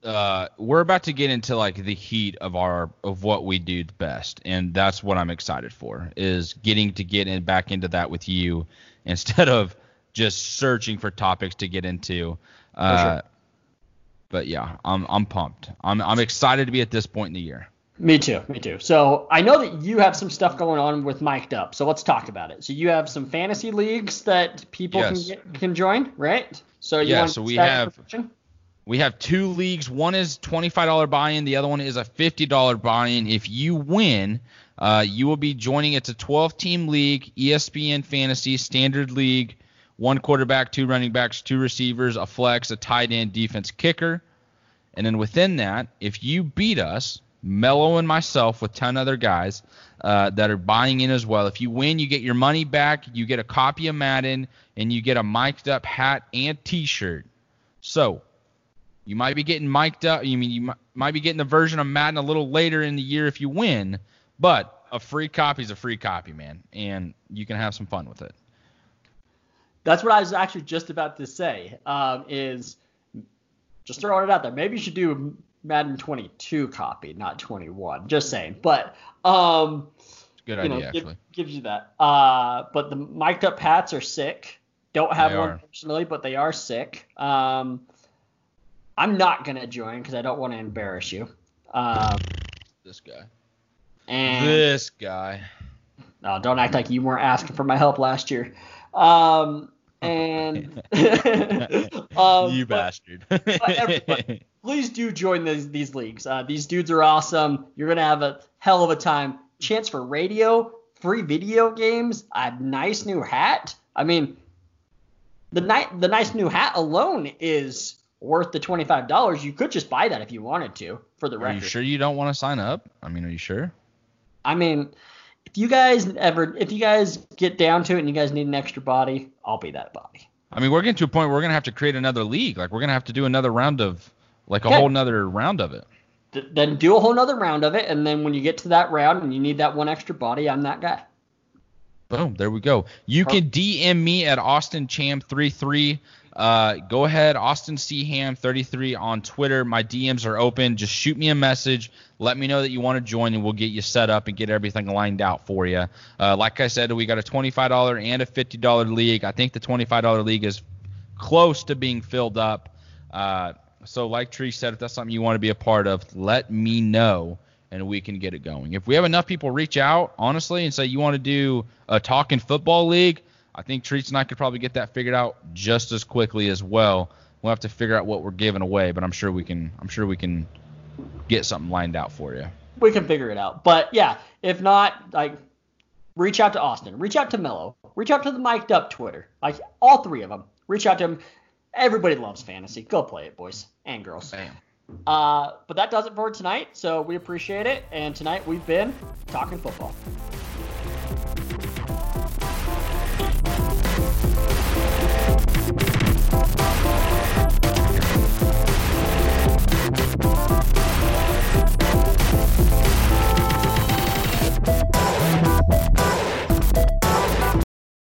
Uh, we're about to get into like the heat of our of what we do best, and that's what I'm excited for. Is getting to get in back into that with you instead of just searching for topics to get into. Uh, sure. But yeah, I'm I'm pumped. I'm I'm excited to be at this point in the year. Me too. Me too. So I know that you have some stuff going on with Mic'd Up. So let's talk about it. So you have some fantasy leagues that people yes. can get, can join, right? So you yeah. so we have we have two leagues. One is $25 buy-in. The other one is a $50 buy-in. If you win, uh, you will be joining. It's a 12-team league, ESPN Fantasy Standard League. One quarterback, two running backs, two receivers, a flex, a tight end, defense, kicker. And then within that, if you beat us, Mello and myself with 10 other guys uh, that are buying in as well. If you win, you get your money back, you get a copy of Madden, and you get a mic'd up hat and t shirt. So, you might be getting mic'd up. You mean you might be getting the version of Madden a little later in the year if you win, but a free copy is a free copy, man, and you can have some fun with it. That's what I was actually just about to say. Um, is just throwing it out there. Maybe you should do Madden 22 copy, not 21. Just saying. But um, good idea know, actually. gives you that. Uh, but the mic'd up hats are sick. Don't have they one are. personally, but they are sick. Um, I'm not gonna join because I don't want to embarrass you. Um, this guy. And this guy. No, don't act like you weren't asking for my help last year. Um, and um, you bastard. But, but please do join these these leagues. Uh, these dudes are awesome. You're gonna have a hell of a time. Chance for radio, free video games, a nice new hat. I mean, the night the nice new hat alone is worth the twenty five dollars. You could just buy that if you wanted to for the record. Are you sure you don't want to sign up? I mean, are you sure? I mean, if you guys ever, if you guys get down to it and you guys need an extra body, I'll be that body. I mean, we're getting to a point where we're gonna have to create another league. Like we're gonna have to do another round of, like a whole nother round of it. Th- then do a whole nother round of it, and then when you get to that round and you need that one extra body, I'm that guy. Boom, there we go. You can DM me at Austin Cham 33 uh, go ahead, Austin C. Ham 33 on Twitter. My DMs are open. Just shoot me a message. Let me know that you want to join, and we'll get you set up and get everything lined out for you. Uh, like I said, we got a $25 and a $50 league. I think the $25 league is close to being filled up. Uh, So, like Tree said, if that's something you want to be a part of, let me know and we can get it going. If we have enough people reach out, honestly, and say you want to do a talking football league, I think Treats and I could probably get that figured out just as quickly as well. We'll have to figure out what we're giving away, but I'm sure we can. I'm sure we can get something lined out for you. We can figure it out. But yeah, if not, like, reach out to Austin, reach out to Mello, reach out to the mic'd up Twitter, like all three of them. Reach out to them. Everybody loves fantasy. Go play it, boys and girls. Bam. Uh, but that does it for tonight. So we appreciate it. And tonight we've been talking football.